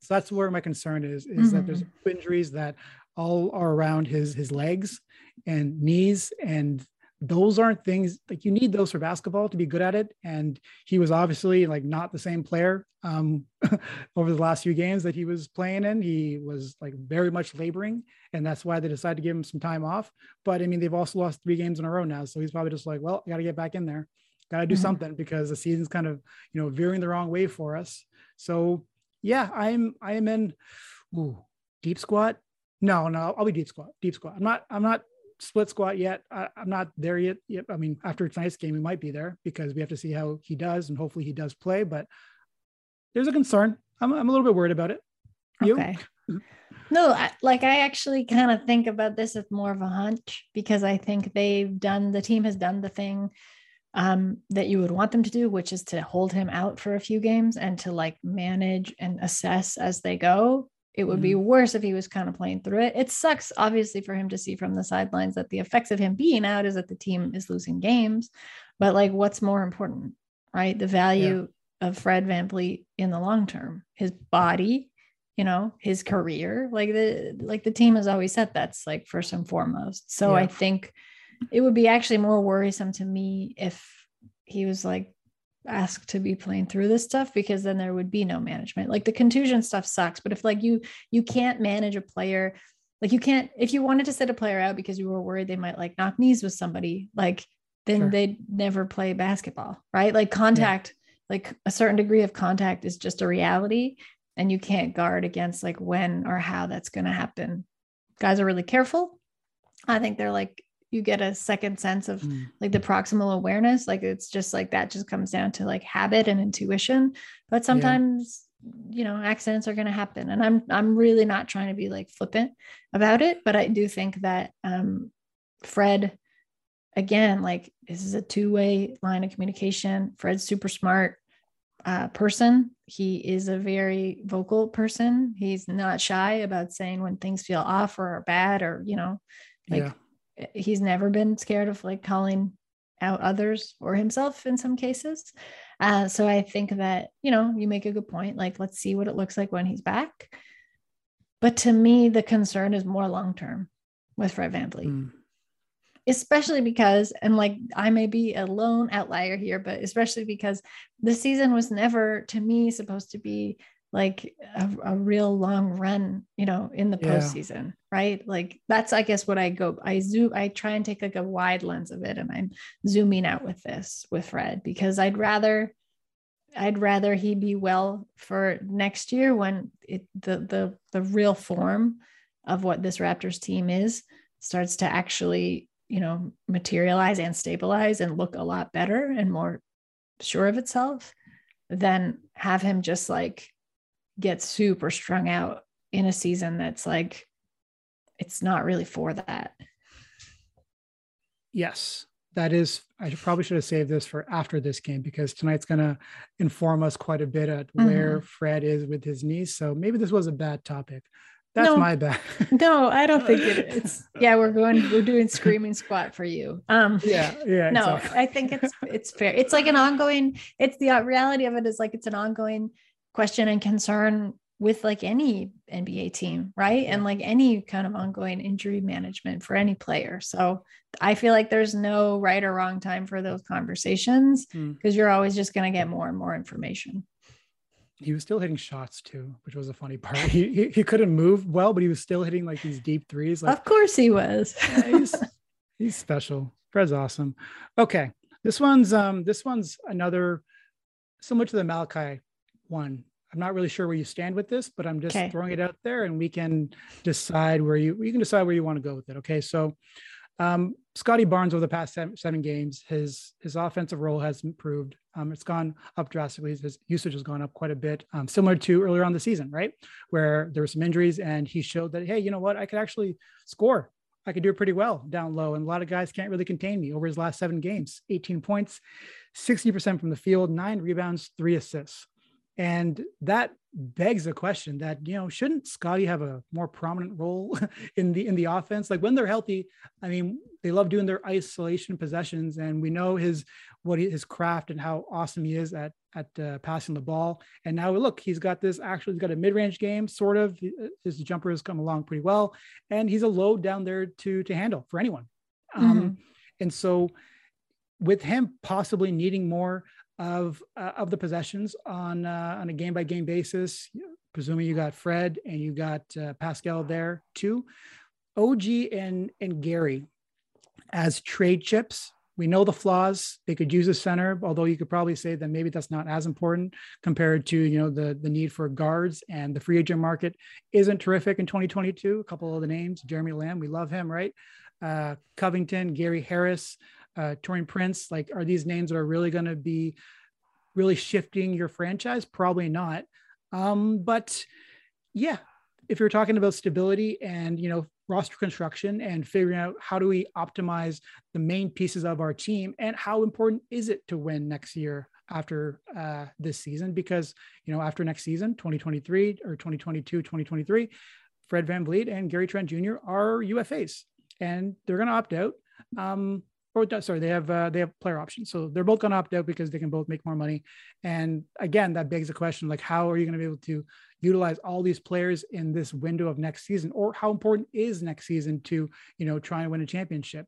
So that's where my concern is, is mm-hmm. that there's mm-hmm. injuries that all are around his his legs and knees. And those aren't things like you need those for basketball to be good at it. And he was obviously like not the same player um, [LAUGHS] over the last few games that he was playing in. He was like very much laboring and that's why they decided to give him some time off. But i mean they've also lost three games in a row now so he's probably just like well i got to get back in there. Got to do mm-hmm. something because the season's kind of you know veering the wrong way for us. So yeah i'm i am in ooh, deep squat no, no, I'll be deep squat. Deep squat. I'm not. I'm not split squat yet. I, am not there yet. yet. I mean, after tonight's game, we might be there because we have to see how he does, and hopefully he does play. But there's a concern. I'm, I'm a little bit worried about it. You? Okay. No, I, like I actually kind of think about this as more of a hunch because I think they've done the team has done the thing um, that you would want them to do, which is to hold him out for a few games and to like manage and assess as they go it would be mm-hmm. worse if he was kind of playing through it. It sucks, obviously, for him to see from the sidelines that the effects of him being out is that the team is losing games. But like, what's more important, right? The value yeah. of Fred Van VanVleet in the long term, his body, you know, his career. Like the like the team has always said that's like first and foremost. So yeah. I think it would be actually more worrisome to me if he was like asked to be playing through this stuff because then there would be no management like the contusion stuff sucks but if like you you can't manage a player Like you can't if you wanted to sit a player out because you were worried they might like knock knees with somebody, like then sure. they'd never play basketball, right? Like contact, yeah. like a certain degree of contact is just a reality and you can't guard against like when or how that's going to happen. Guys are really careful. I think they're like you get a second sense of mm. like the proximal awareness like it's just like that just comes down to like habit and intuition. But sometimes yeah. you know accidents are going to happen and i'm i'm really not trying to be like flippant about it but i do think that um fred again like this is a two-way line of communication. Fred's super smart uh, person. He is a very vocal person. He's not shy about saying when things feel off or are bad or you know like yeah he's never been scared of like calling out others or himself in some cases. Uh, so I think that, you know, you make a good point. Like, let's see what it looks like when he's back. But to me, the concern is more long term with Fred VanVleet. Mm. Especially because, and like I may be a lone outlier here, but especially because the season was never to me supposed to be like a, a, real long run, you know, in the yeah. postseason, right? Like that's, I guess, what I go. I zoom. I try and take like a wide lens of it, and I'm zooming out with this with Fred because I'd rather, I'd rather he be well for next year when it the the the real form of what this Raptors team is starts to actually, you know, materialize and stabilize and look a lot better and more sure of itself than have him just like get super strung out in a season that's like it's not really for that. Yes, that is. I probably should have saved this for after this game because tonight's going to inform us quite a bit at mm-hmm. where Fred is with his knees. So maybe this was a bad topic. That's no, my bad. [LAUGHS] no, I don't think it is. Yeah, we're going. We're doing screaming squat for you. Um, yeah, yeah. No, exactly. I think it's it's fair. It's like an ongoing. It's the reality of it is like it's an ongoing question and concern with like any NBA team, right? And like any kind of ongoing injury management for any player. So I feel like there's no right or wrong time for those conversations because mm. you're always just going to get more and more information. He was still hitting shots too, which was a funny part. He, he, he couldn't move well, but he was still hitting like these deep threes. Like, of course he was. yeah, he's, he's special. Fred's awesome. Okay, this one's um this one's another similar to the Malachi one I'm not really sure where you stand with this, but I'm just okay. throwing it out there and we can decide where you, you can decide where you want to go with it. Okay. So, um, Scottie Barnes over the past seven, seven, games, his, his offensive role has improved. Um, it's gone up drastically. His usage has gone up quite a bit, um, similar to earlier on the season, right? Where there were some injuries and he showed that, Hey, you know what? I could actually score. I could do it pretty well down low. And a lot of guys can't really contain me over his last seven games, 18 points, 60% from the field, nine rebounds, three assists. And that begs the question that you know shouldn't Scottie have a more prominent role [LAUGHS] in the in the offense? Like when they're healthy, I mean, they love doing their isolation possessions, and we know his what he, his craft and how awesome he is at at uh, passing the ball. And now look, he's got this actually he's got a mid range game, sort of. His jumper has come along pretty well, and he's a load down there to to handle for anyone. Mm-hmm. Um, and so with him possibly needing more of uh, of the possessions on uh, on a game by game basis. Presuming you got Fred and you got uh, Pascal there too. OG and and Gary as trade chips. We know the flaws. They could use a center, although you could probably say that maybe that's not as important compared to you know the the need for guards and the free agent market isn't terrific in 2022. A couple of the names: Jeremy Lamb, we love him, right? Uh, Covington, Gary Harris uh, Taurean Prince? Like, are these names that are really going to be really shifting your franchise? Probably not. Um, but yeah, if you're talking about stability and you know roster construction and figuring out how do we optimize the main pieces of our team and how important is it to win next year after uh, this season because you know after next season 2023 or 2022 2023 fred van vanvleet and gary trent jr are ufas and they're going to opt out um, or sorry, they have uh, they have player options. So they're both going to opt out because they can both make more money. And again, that begs the question: like, how are you going to be able to utilize all these players in this window of next season, or how important is next season to you know try and win a championship?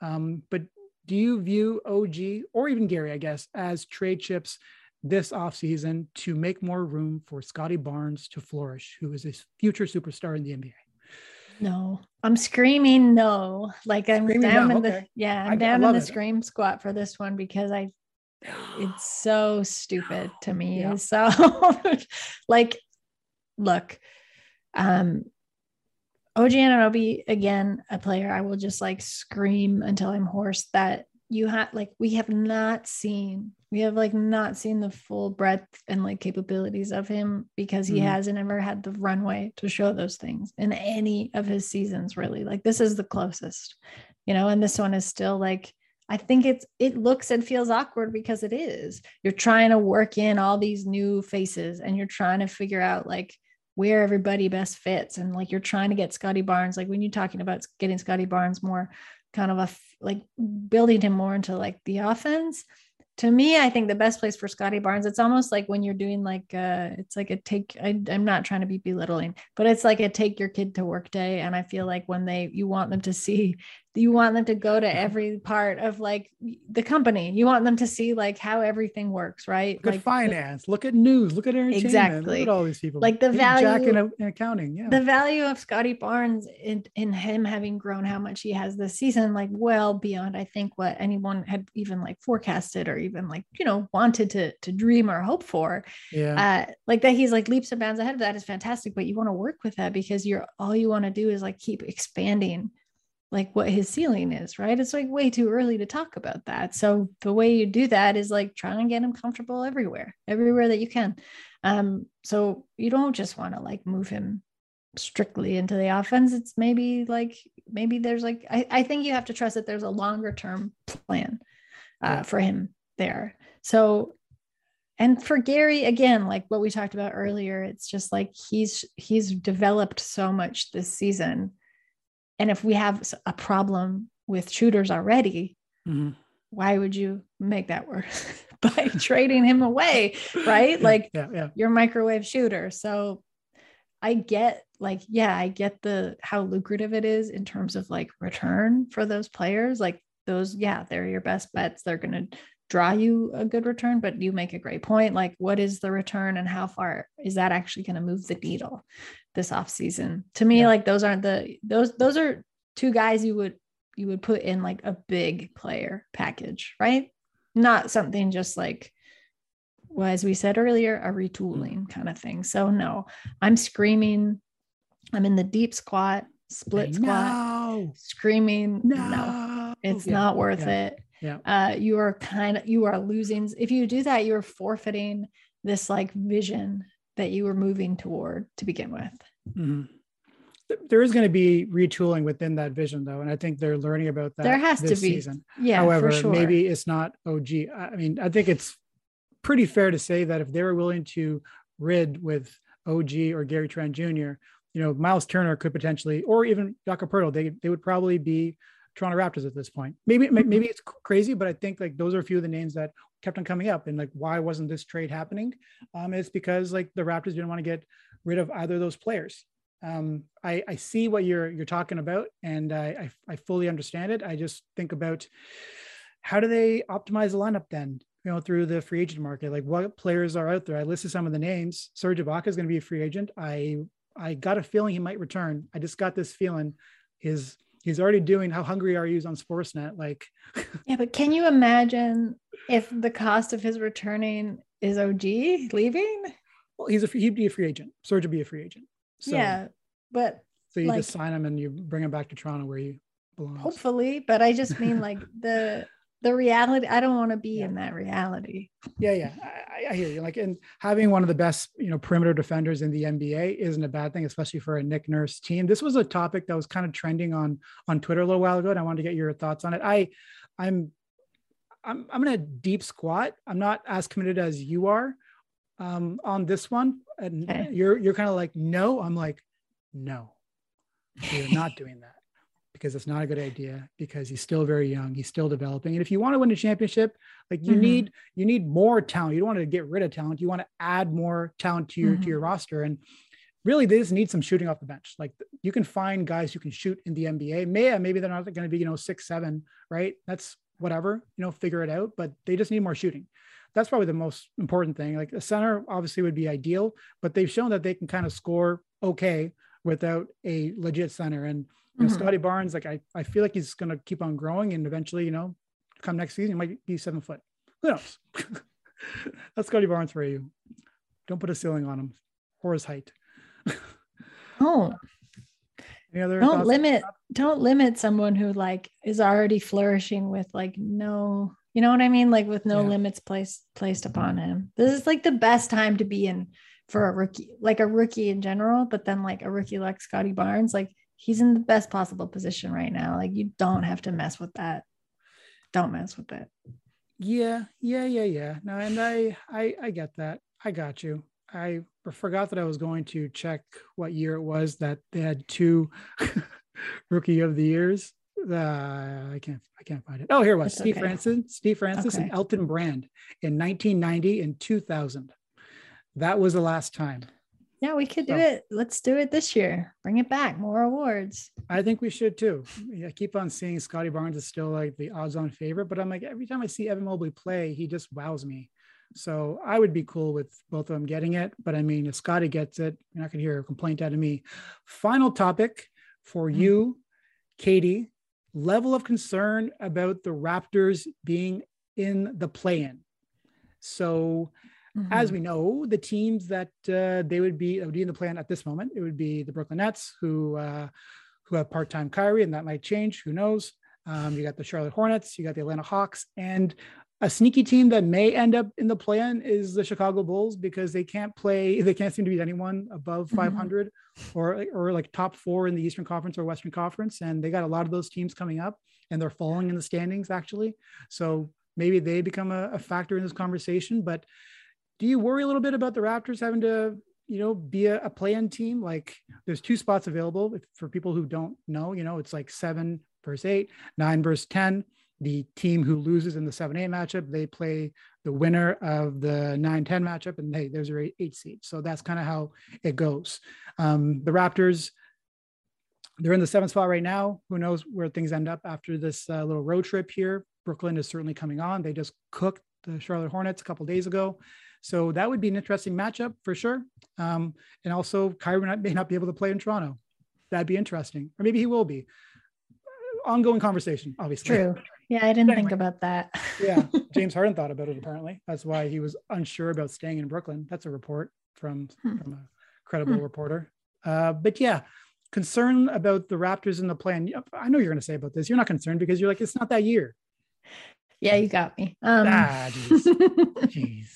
Um, but do you view OG or even Gary, I guess, as trade chips this offseason to make more room for Scottie Barnes to flourish, who is a future superstar in the NBA? No, I'm screaming no. Like I'm Screaming down in the okay. yeah, I- I'm I down in the it. scream squat for this one because I it's [GASPS] so stupid to me. Yeah. [LAUGHS] So like look, um OG Anunoby again, a player I will just like scream until I'm hoarse that you have like we have not seen we have like not seen the full breadth and like capabilities of him because he Mhm. hasn't ever had the runway to show those things in any of his seasons really like this is the closest you know and this one is still like i think it's it looks and feels awkward because it is you're trying to work in all these new faces and you're trying to figure out like where everybody best fits and like you're trying to get Scottie Barnes like when you're talking about getting Scottie Barnes more kind of a like building him more into like the offense. To me i think the best place for scottie barnes it's almost like when you're doing like uh it's like a take I, i'm not trying to be belittling but it's like a take your kid to work day. And i feel like when they you want them to see you want them to go to every part of like the company you want them to see like how everything works right Look at like finance. Look at news. Look at entertainment. Exactly. Look at all these people. Like the Big Jack value- in, a- in accounting. Yeah. the value of Scottie Barnes in, in him having grown how much he has this season, like well beyond I think what anyone had even like forecasted or even like, you know, wanted to to dream or hope for. yeah. Uh like that he's like leaps and bounds ahead of that is fantastic, but you want to work with that because you're all you want to do is like keep expanding like what his ceiling is, right? It's like way too early to talk about that. So the way you do that is like trying to get him comfortable everywhere, everywhere that you can. Um, so you don't just want to like move him strictly into the offense. It's maybe like maybe there's like I, I think you have to trust that there's a longer term plan uh, for him there. So and for Gary again, like what we talked about earlier, it's just like he's he's developed so much this season. And if we have a problem with shooters already, Mhm. why would you make that worse [LAUGHS] by trading him away? Right? Yeah, Like yeah, yeah. your microwave shooter. So I get like, yeah, I get the how lucrative it is in terms of like return for those players. Like those, yeah, they're your best bets. They're gonna draw you a good return, but you make a great point. Like, what is the return and how far is that actually going to move the needle this off season? To me, Yeah. like those aren't the those those are two guys you would you would put in like a big player package, right? Not something just like well, as we said earlier, a retooling mm. kind of thing. So no, I'm screaming. I'm in the deep squat, split squat, No. screaming. No. no it's Yeah, not worth yeah, it yeah. uh you are kind of you are losing if you do that you're forfeiting this like vision that you were moving toward to begin with Mhm. There is going to be retooling within that vision, though, and I think they're learning about that. There has to be. Season. yeah However, for sure maybe it's not OG. I I mean, I think it's pretty fair to say that if they were willing to rid with OG or Gary Trent Jr., you know, Miles Turner could potentially, or even Jakob Poeltl, they they would probably be Toronto Raptors at this point. Maybe may- maybe it's crazy, but I think like those are a few of the names that kept on coming up. And like, why wasn't this trade happening? Um, it's because like the Raptors didn't want to get rid of either of those players. Um, I, I see what you're you're talking about, and I, I I fully understand it. I just think about how do they optimize the lineup then? You know, through the free agent market, like what players are out there? I listed some of the names. Serge Ibaka is going to be a free agent. I I got a feeling he might return. I just got this feeling. His he's already doing how hungry are you on Sportsnet? Like, [LAUGHS] yeah but can you imagine if the cost of his returning is og leaving well, he's a he'd be a free agent. Serge would be a free agent. So, yeah but So you like- just sign him and you bring him back to Toronto where you belong. hopefully but i just mean like the the reality i don't want to be Yeah. in that reality Yeah, yeah, I, I- hear you. Like, and having one of the best, you know, perimeter defenders in the NBA isn't a bad thing, especially for a Nick Nurse team. This was a topic that was kind of trending on on Twitter a little while ago, and I wanted to get your thoughts on it. I, I'm, I'm, I'm in a deep squat. I'm not as committed as you are um, on this one, and Okay. you're you're kind of like no. I'm like no, you're not [LAUGHS] doing that because it's not a good idea because he's still very young. He's still developing, and if you want to win a championship, like you Mhm. need you need more talent. You don't want to get rid of talent. You want to add more talent to your Mhm. to your roster. And really, they just need some shooting off the bench. Like you can find guys who can shoot in the NBA. May maybe they're not going to be you know six seven, right? That's whatever you know, figure it out. But they just need more shooting. That's probably the most important thing. Like a center obviously would be ideal, but they've shown that they can kind of score okay without a legit center. And you know, Mhm. Scottie Barnes, like I, I feel like he's going to keep on growing and eventually, you know, come next season, he might be seven foot. Who knows? [LAUGHS] That's Scottie Barnes for you. Don't put a ceiling on him or his height. [LAUGHS] Oh, Any other don't limit don't limit someone who like is already flourishing with like no you know what i mean like with no Yeah. limits placed placed upon him this is like the best time to be in for a rookie like a rookie in general but then like a rookie like scottie barnes like he's in the best possible position right now like you don't have to mess with that don't mess with it Yeah, yeah, yeah, yeah. No, and I, I, I get that. I got you. I forgot that I was going to check what year it was that they had two [LAUGHS] rookie of the years. Uh, I can't, I can't find it. Oh, here it was It's Steve okay. Francis, Steve Francis, and Elton Brand in 1990 and 2000. That was the last time. Yeah we could do it let's do it this year bring it back more awards I think we should too. I keep on seeing Scottie Barnes is still like the odds-on favorite, but I'm like every time I see Evan Mobley play, he just wows me. So I would be cool with both of them getting it. But I mean, if Scottie gets it, you're not gonna hear a complaint out of me. Final topic for hmm. you, Katie. Level of concern about the Raptors being in the play-in. So as Mhm. we know, the teams that uh, they would be would be in the play-in at this moment, it would be the Brooklyn Nets who uh, who have part-time Kyrie, and that might change. Who knows? Um, you got the Charlotte Hornets, you got the Atlanta Hawks, and a sneaky team that may end up in the play-in is the Chicago Bulls because they can't play, they can't seem to beat anyone above Mhm. 500 or or like top four in the Eastern Conference or Western Conference, and they got a lot of those teams coming up, and they're falling in the standings actually. So maybe they become a, a factor in this conversation, but do you worry a little bit about the Raptors having to, you know, be a, a play-in team? Like there's two spots available if, for people who don't know, you know, it's like seven versus eight, nine versus 10. The team who loses in the seven, eight matchup, they play the winner of the nine, 10 matchup and hey, there's your eight, eight seed. So that's kind of how it goes. Um, the Raptors, they're in the seventh spot right now. Who knows where things end up after this uh, little road trip here? Brooklyn is certainly coming on. They just cooked the Charlotte Hornets a couple days ago. So that would be an interesting matchup for sure. Um, and also, Kyrie may not be able to play in Toronto. That'd be interesting, or maybe he will be. Ongoing conversation, obviously. true yeah i didn't think about that yeah, [LAUGHS] James Harden thought about it. Apparently, that's why he was unsure about staying in Brooklyn. That's a report from Hmm. from a credible Hmm. reporter. Uh, but yeah, concern about the Raptors and the play-in. I know you're going to say about this. You're not concerned because you're like it's not that year. yeah you got me um ah, jeez, [LAUGHS] jeez.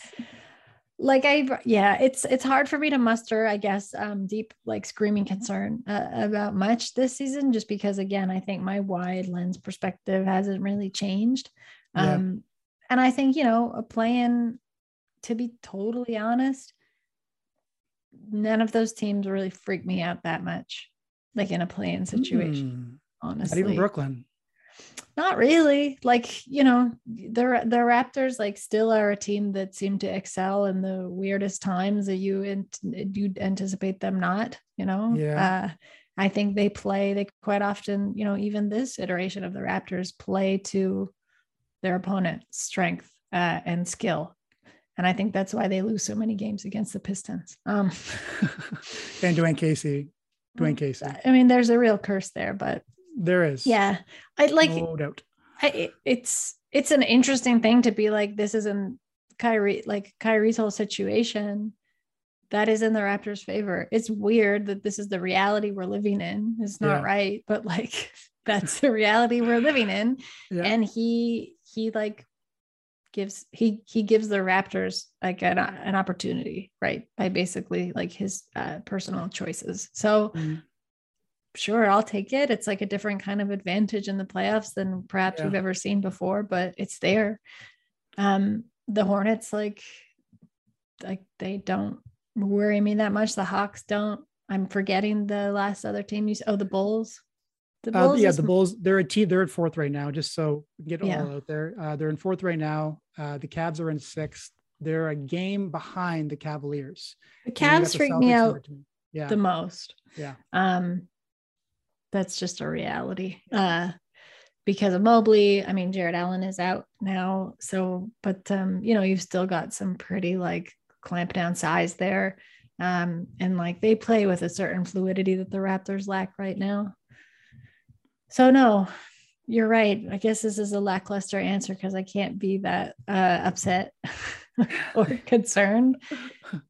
Like i yeah it's it's hard for me to muster i guess um deep like screaming concern uh, about much this season just because again i think my wide lens perspective hasn't really changed Yeah. um and i think you know a plan to be totally honest none of those teams really freak me out that much like in a playing situation Hmm. honestly Not even Brooklyn. Not really. Like, you know, the the Raptors like still are a team that seem to excel in the weirdest times that you ant- you anticipate them not, you know. Yeah. Uh I think they play they quite often, you know, even this iteration of the Raptors play to their opponent's strength uh, and skill. And I think that's why they lose so many games against the Pistons. Um [LAUGHS] and Dwane Casey. Dwane [LAUGHS] Casey. I mean, there's a real curse there, but There is. yeah, I like no doubt. I, it's it's an interesting thing to be like this isn't Kyrie like Kyrie's whole situation that is in the Raptors favor. It's weird that this is the reality we're living in. It's not Yeah. right, but like [LAUGHS] that's the reality we're living in. Yeah. And he he like gives he he gives the Raptors like an, an opportunity, right? By basically like his uh, personal choices. So Mhm. Sure i'll take it it's like a different kind of advantage in the playoffs than perhaps Yeah. we've ever seen before but it's there um the hornets like like they don't worry me that much the hawks don't i'm forgetting the last other team you oh the bulls the Uh, bulls yeah, is- the Bulls. They're a team. They're at fourth right now. Just so get Yeah. all out there. Uh, they're in fourth right now. Uh, the Cavs are in sixth. They're a game behind the Cavaliers. the Cavs the freak me out. Yeah, the most yeah, um that's just a reality uh because of Mobley I mean Jarrett Allen is out now so but um you know you've still got some pretty like clamp down size there Um, and like they play with a certain fluidity that the Raptors lack right now. So no, you're right. I guess this is a lackluster answer because I can't be that uh, upset [LAUGHS] or [LAUGHS] concerned.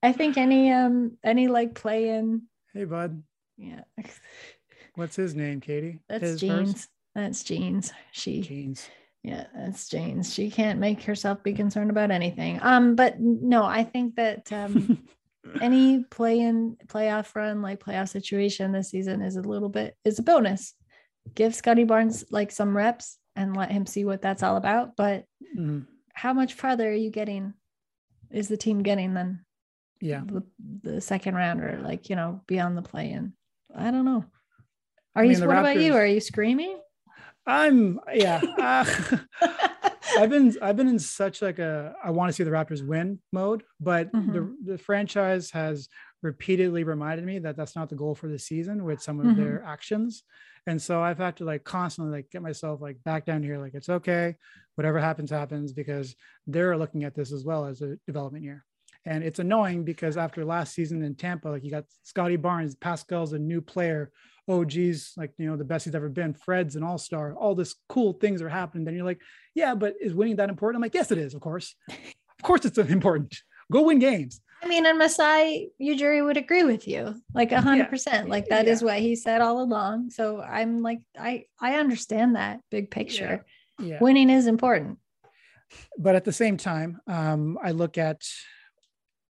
I think any um any like play in. Hey, bud. Yeah. [LAUGHS] What's his name, Katie? That's his Jeans. first? That's Jeans. She. Jeans. Yeah, that's Jeans. She can't make herself be concerned about anything. Um, but no, I think that um [LAUGHS] any play in playoff run, like playoff situation this season is a little bit is a bonus. Give Scottie Barnes like some reps and let him see what that's all about. But Mhm. how much farther are you getting? Is the team getting than Yeah. the, the second round or like you know beyond the play in? I don't know. Are I you? mean, the What about you? Are you screaming? I'm yeah. Uh, [LAUGHS] I've been I've been in such like a I want to see the Raptors win mode, but Mm-hmm. the the franchise has repeatedly reminded me that that's not the goal for the season with some of Mhm. their actions. And so I've had to like constantly like get myself like back down here like it's okay, whatever happens happens because they're looking at this as well as a development year. And it's annoying because after last season in Tampa, like you got Scottie Barnes, Pascal's a new player. Oh, geez, like, you know, the best he's ever been. Fred's an all star. All this cool things are happening. Then you're like, yeah, but is winning that important? I'm like, yes, it is, of course. [LAUGHS] Of course, it's important. Go win games. I mean, and Masai Ujiri would agree with you, like a hundred percent. Like that is Yeah. what he said all along. So I'm like, I I understand that big picture. Yeah. Winning is important. but at the same time, um, I look at,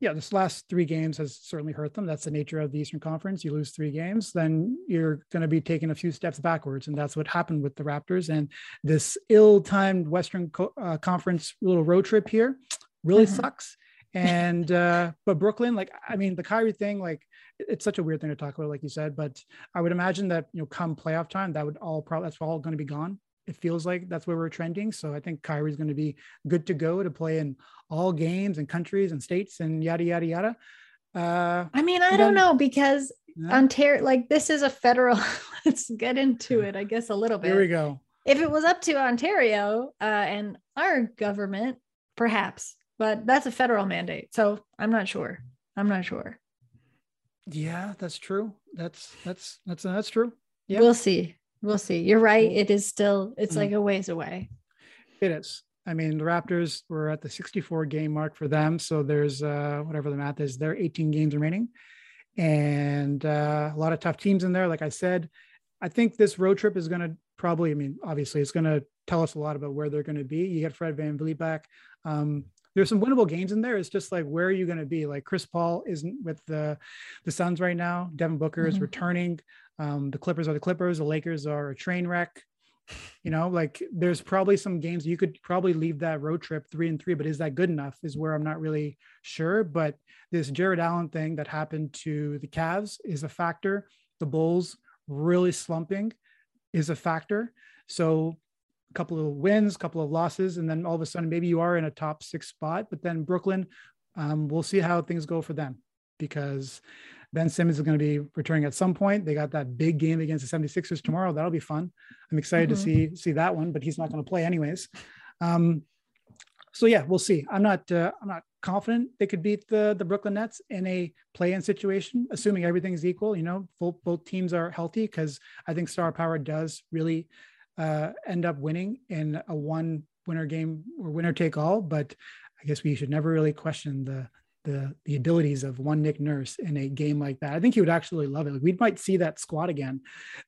yeah, this last three games has certainly hurt them. That's the nature of the Eastern Conference. You lose three games, then you're going to be taking a few steps backwards, and that's what happened with the Raptors. And this ill-timed Western Co- uh, Conference little road trip here really Mhm. sucks. And uh, but Brooklyn, like, I mean, the Kyrie thing, like, it's such a weird thing to talk about, like you said. But I would imagine that you know, come playoff time, that would all probably that's all going to be gone it feels like that's where we're trending. So I think Kyrie's going to be good to go to play in all games and countries and states and yada yada yada. Uh, I mean, I don't know because Ontario, like this is a federal. [LAUGHS] let's get into it, I guess, a little bit. here we go. If it was up to Ontario uh, and our government, perhaps, but that's a federal mandate. So I'm not sure. I'm not sure. Yeah, that's true. That's that's that's that's true. Yeah. We'll see. We'll see. You're right. It is still, it's Mhm. like a ways away. It is. I mean, the Raptors were at the 64 game mark for them. So there's uh, whatever the math is, there are 18 games remaining. And uh, a lot of tough teams in there. Like I said, I think this road trip is going to probably, I mean, obviously, it's going to tell us a lot about where they're going to be. You get Fred VanVleet back. Um, there's some winnable games in there. It's just like, where are you going to be? Like Chris Paul isn't with the, the Suns right now. Devin Booker is Mhm. returning. Um, the Clippers are the Clippers. The Lakers are a train wreck. You [LAUGHS] know like there's probably some games you could probably leave that road trip three and three but is that good enough is where i'm not really sure. But this jarrett allen thing that happened to the Cavs is a factor. The bulls really slumping is a factor. So a couple of wins a couple of losses and then all of a sudden maybe you are in a top six spot but then brooklyn um, we'll see how things go for them because Ben Simmons is going to be returning at some point. They got that big game against the 76ers tomorrow. That'll be fun. I'm excited Mhm. to see see that one, but he's not going to play anyways. Um, so yeah, we'll see. I'm not uh, I'm not confident they could beat the the Brooklyn Nets in a play-in situation, assuming everything's equal. You know, both both teams are healthy because I think star power does really uh, end up winning in a one winner game or winner take all. But I guess we should never really question the the the abilities of one Nick Nurse in a game like that. I think he would actually love it. Like, we might see that squad again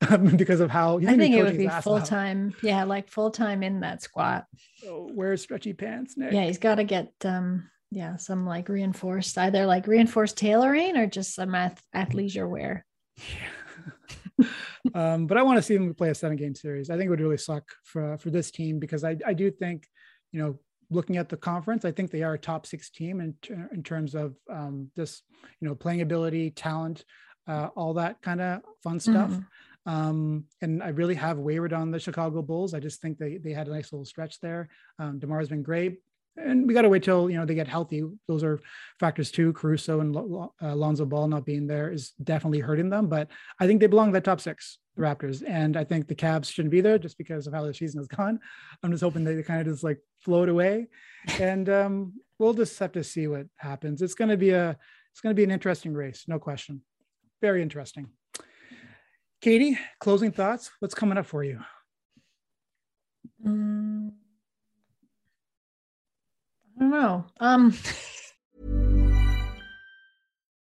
um, [LAUGHS] because of how he's I think it would be full time. Yeah, like full time in that squat. Oh, where's stretchy pants, Nick? Yeah, he's got to get um yeah, some like reinforced either like reinforced tailoring or just some ath- athleisure wear. [LAUGHS] um, but I want to see them play a seven game series. I think it would really suck for for this team because I I do think, you know, looking at the conference, I think they are a top six team in in terms of um, this, you know, playing ability, talent, uh, all that kind of fun stuff. Mhm. Um, and I really have wavered on the Chicago Bulls. I just think they they had a nice little stretch there. Um, Demar's been great, and we got to wait till you know they get healthy. Those are factors too. Caruso and Lo- uh, Lonzo Ball not being there is definitely hurting them. But I think they belong in the top six, the Raptors, and I think the Cavs shouldn't be there just because of how the season has gone. I'm just hoping that they kind of just like float away, and um, we'll just have to see what happens. It's going to be a it's going to be an interesting race, no question. Very interesting. Katie, closing thoughts. What's coming up for you? Mm, I don't know. Um, [LAUGHS]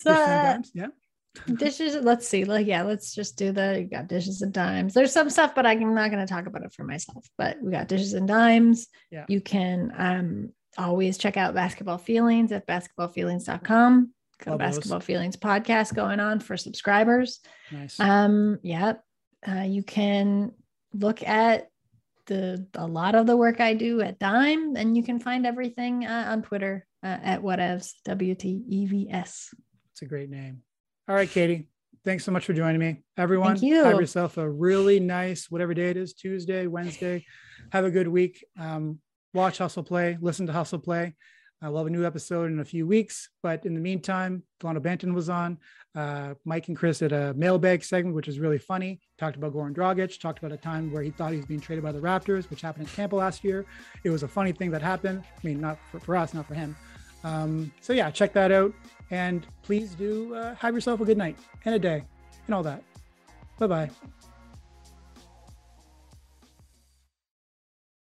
So, Dishes and dimes? Yeah. dishes. Let's see. Like, yeah, let's just do the. You got dishes and dimes. There's some stuff, but I'm not going to talk about it for myself. But we got dishes and dimes. Yeah. You can um always check out basketball feelings at basketballfeelings.com. Got basketball feelings podcast going on for subscribers. Nice. Um, yeah. Uh, you can look at the a lot of the work I do at Dime, and you can find everything uh, on Twitter uh, at whatevs W T E V S. It's a great name. All right, Katie. Thanks so much for joining me. Everyone, Thank you. have yourself a really nice, whatever day it is, Tuesday, Wednesday. Have a good week. Um, watch Hustle Play, listen to Hustle Play. I'll have a new episode in a few weeks. But in the meantime, Delano Banton was on. Uh, Mike and Chris did a mailbag segment, which was really funny. Talked about Goran Dragic, talked about a time where he thought he was being traded by the Raptors, which happened in Tampa last year. It was a funny thing that happened. I mean, not for, for us, not for him. Um, so yeah, check that out. And please do uh, have yourself a good night and a day and all that. Bye bye.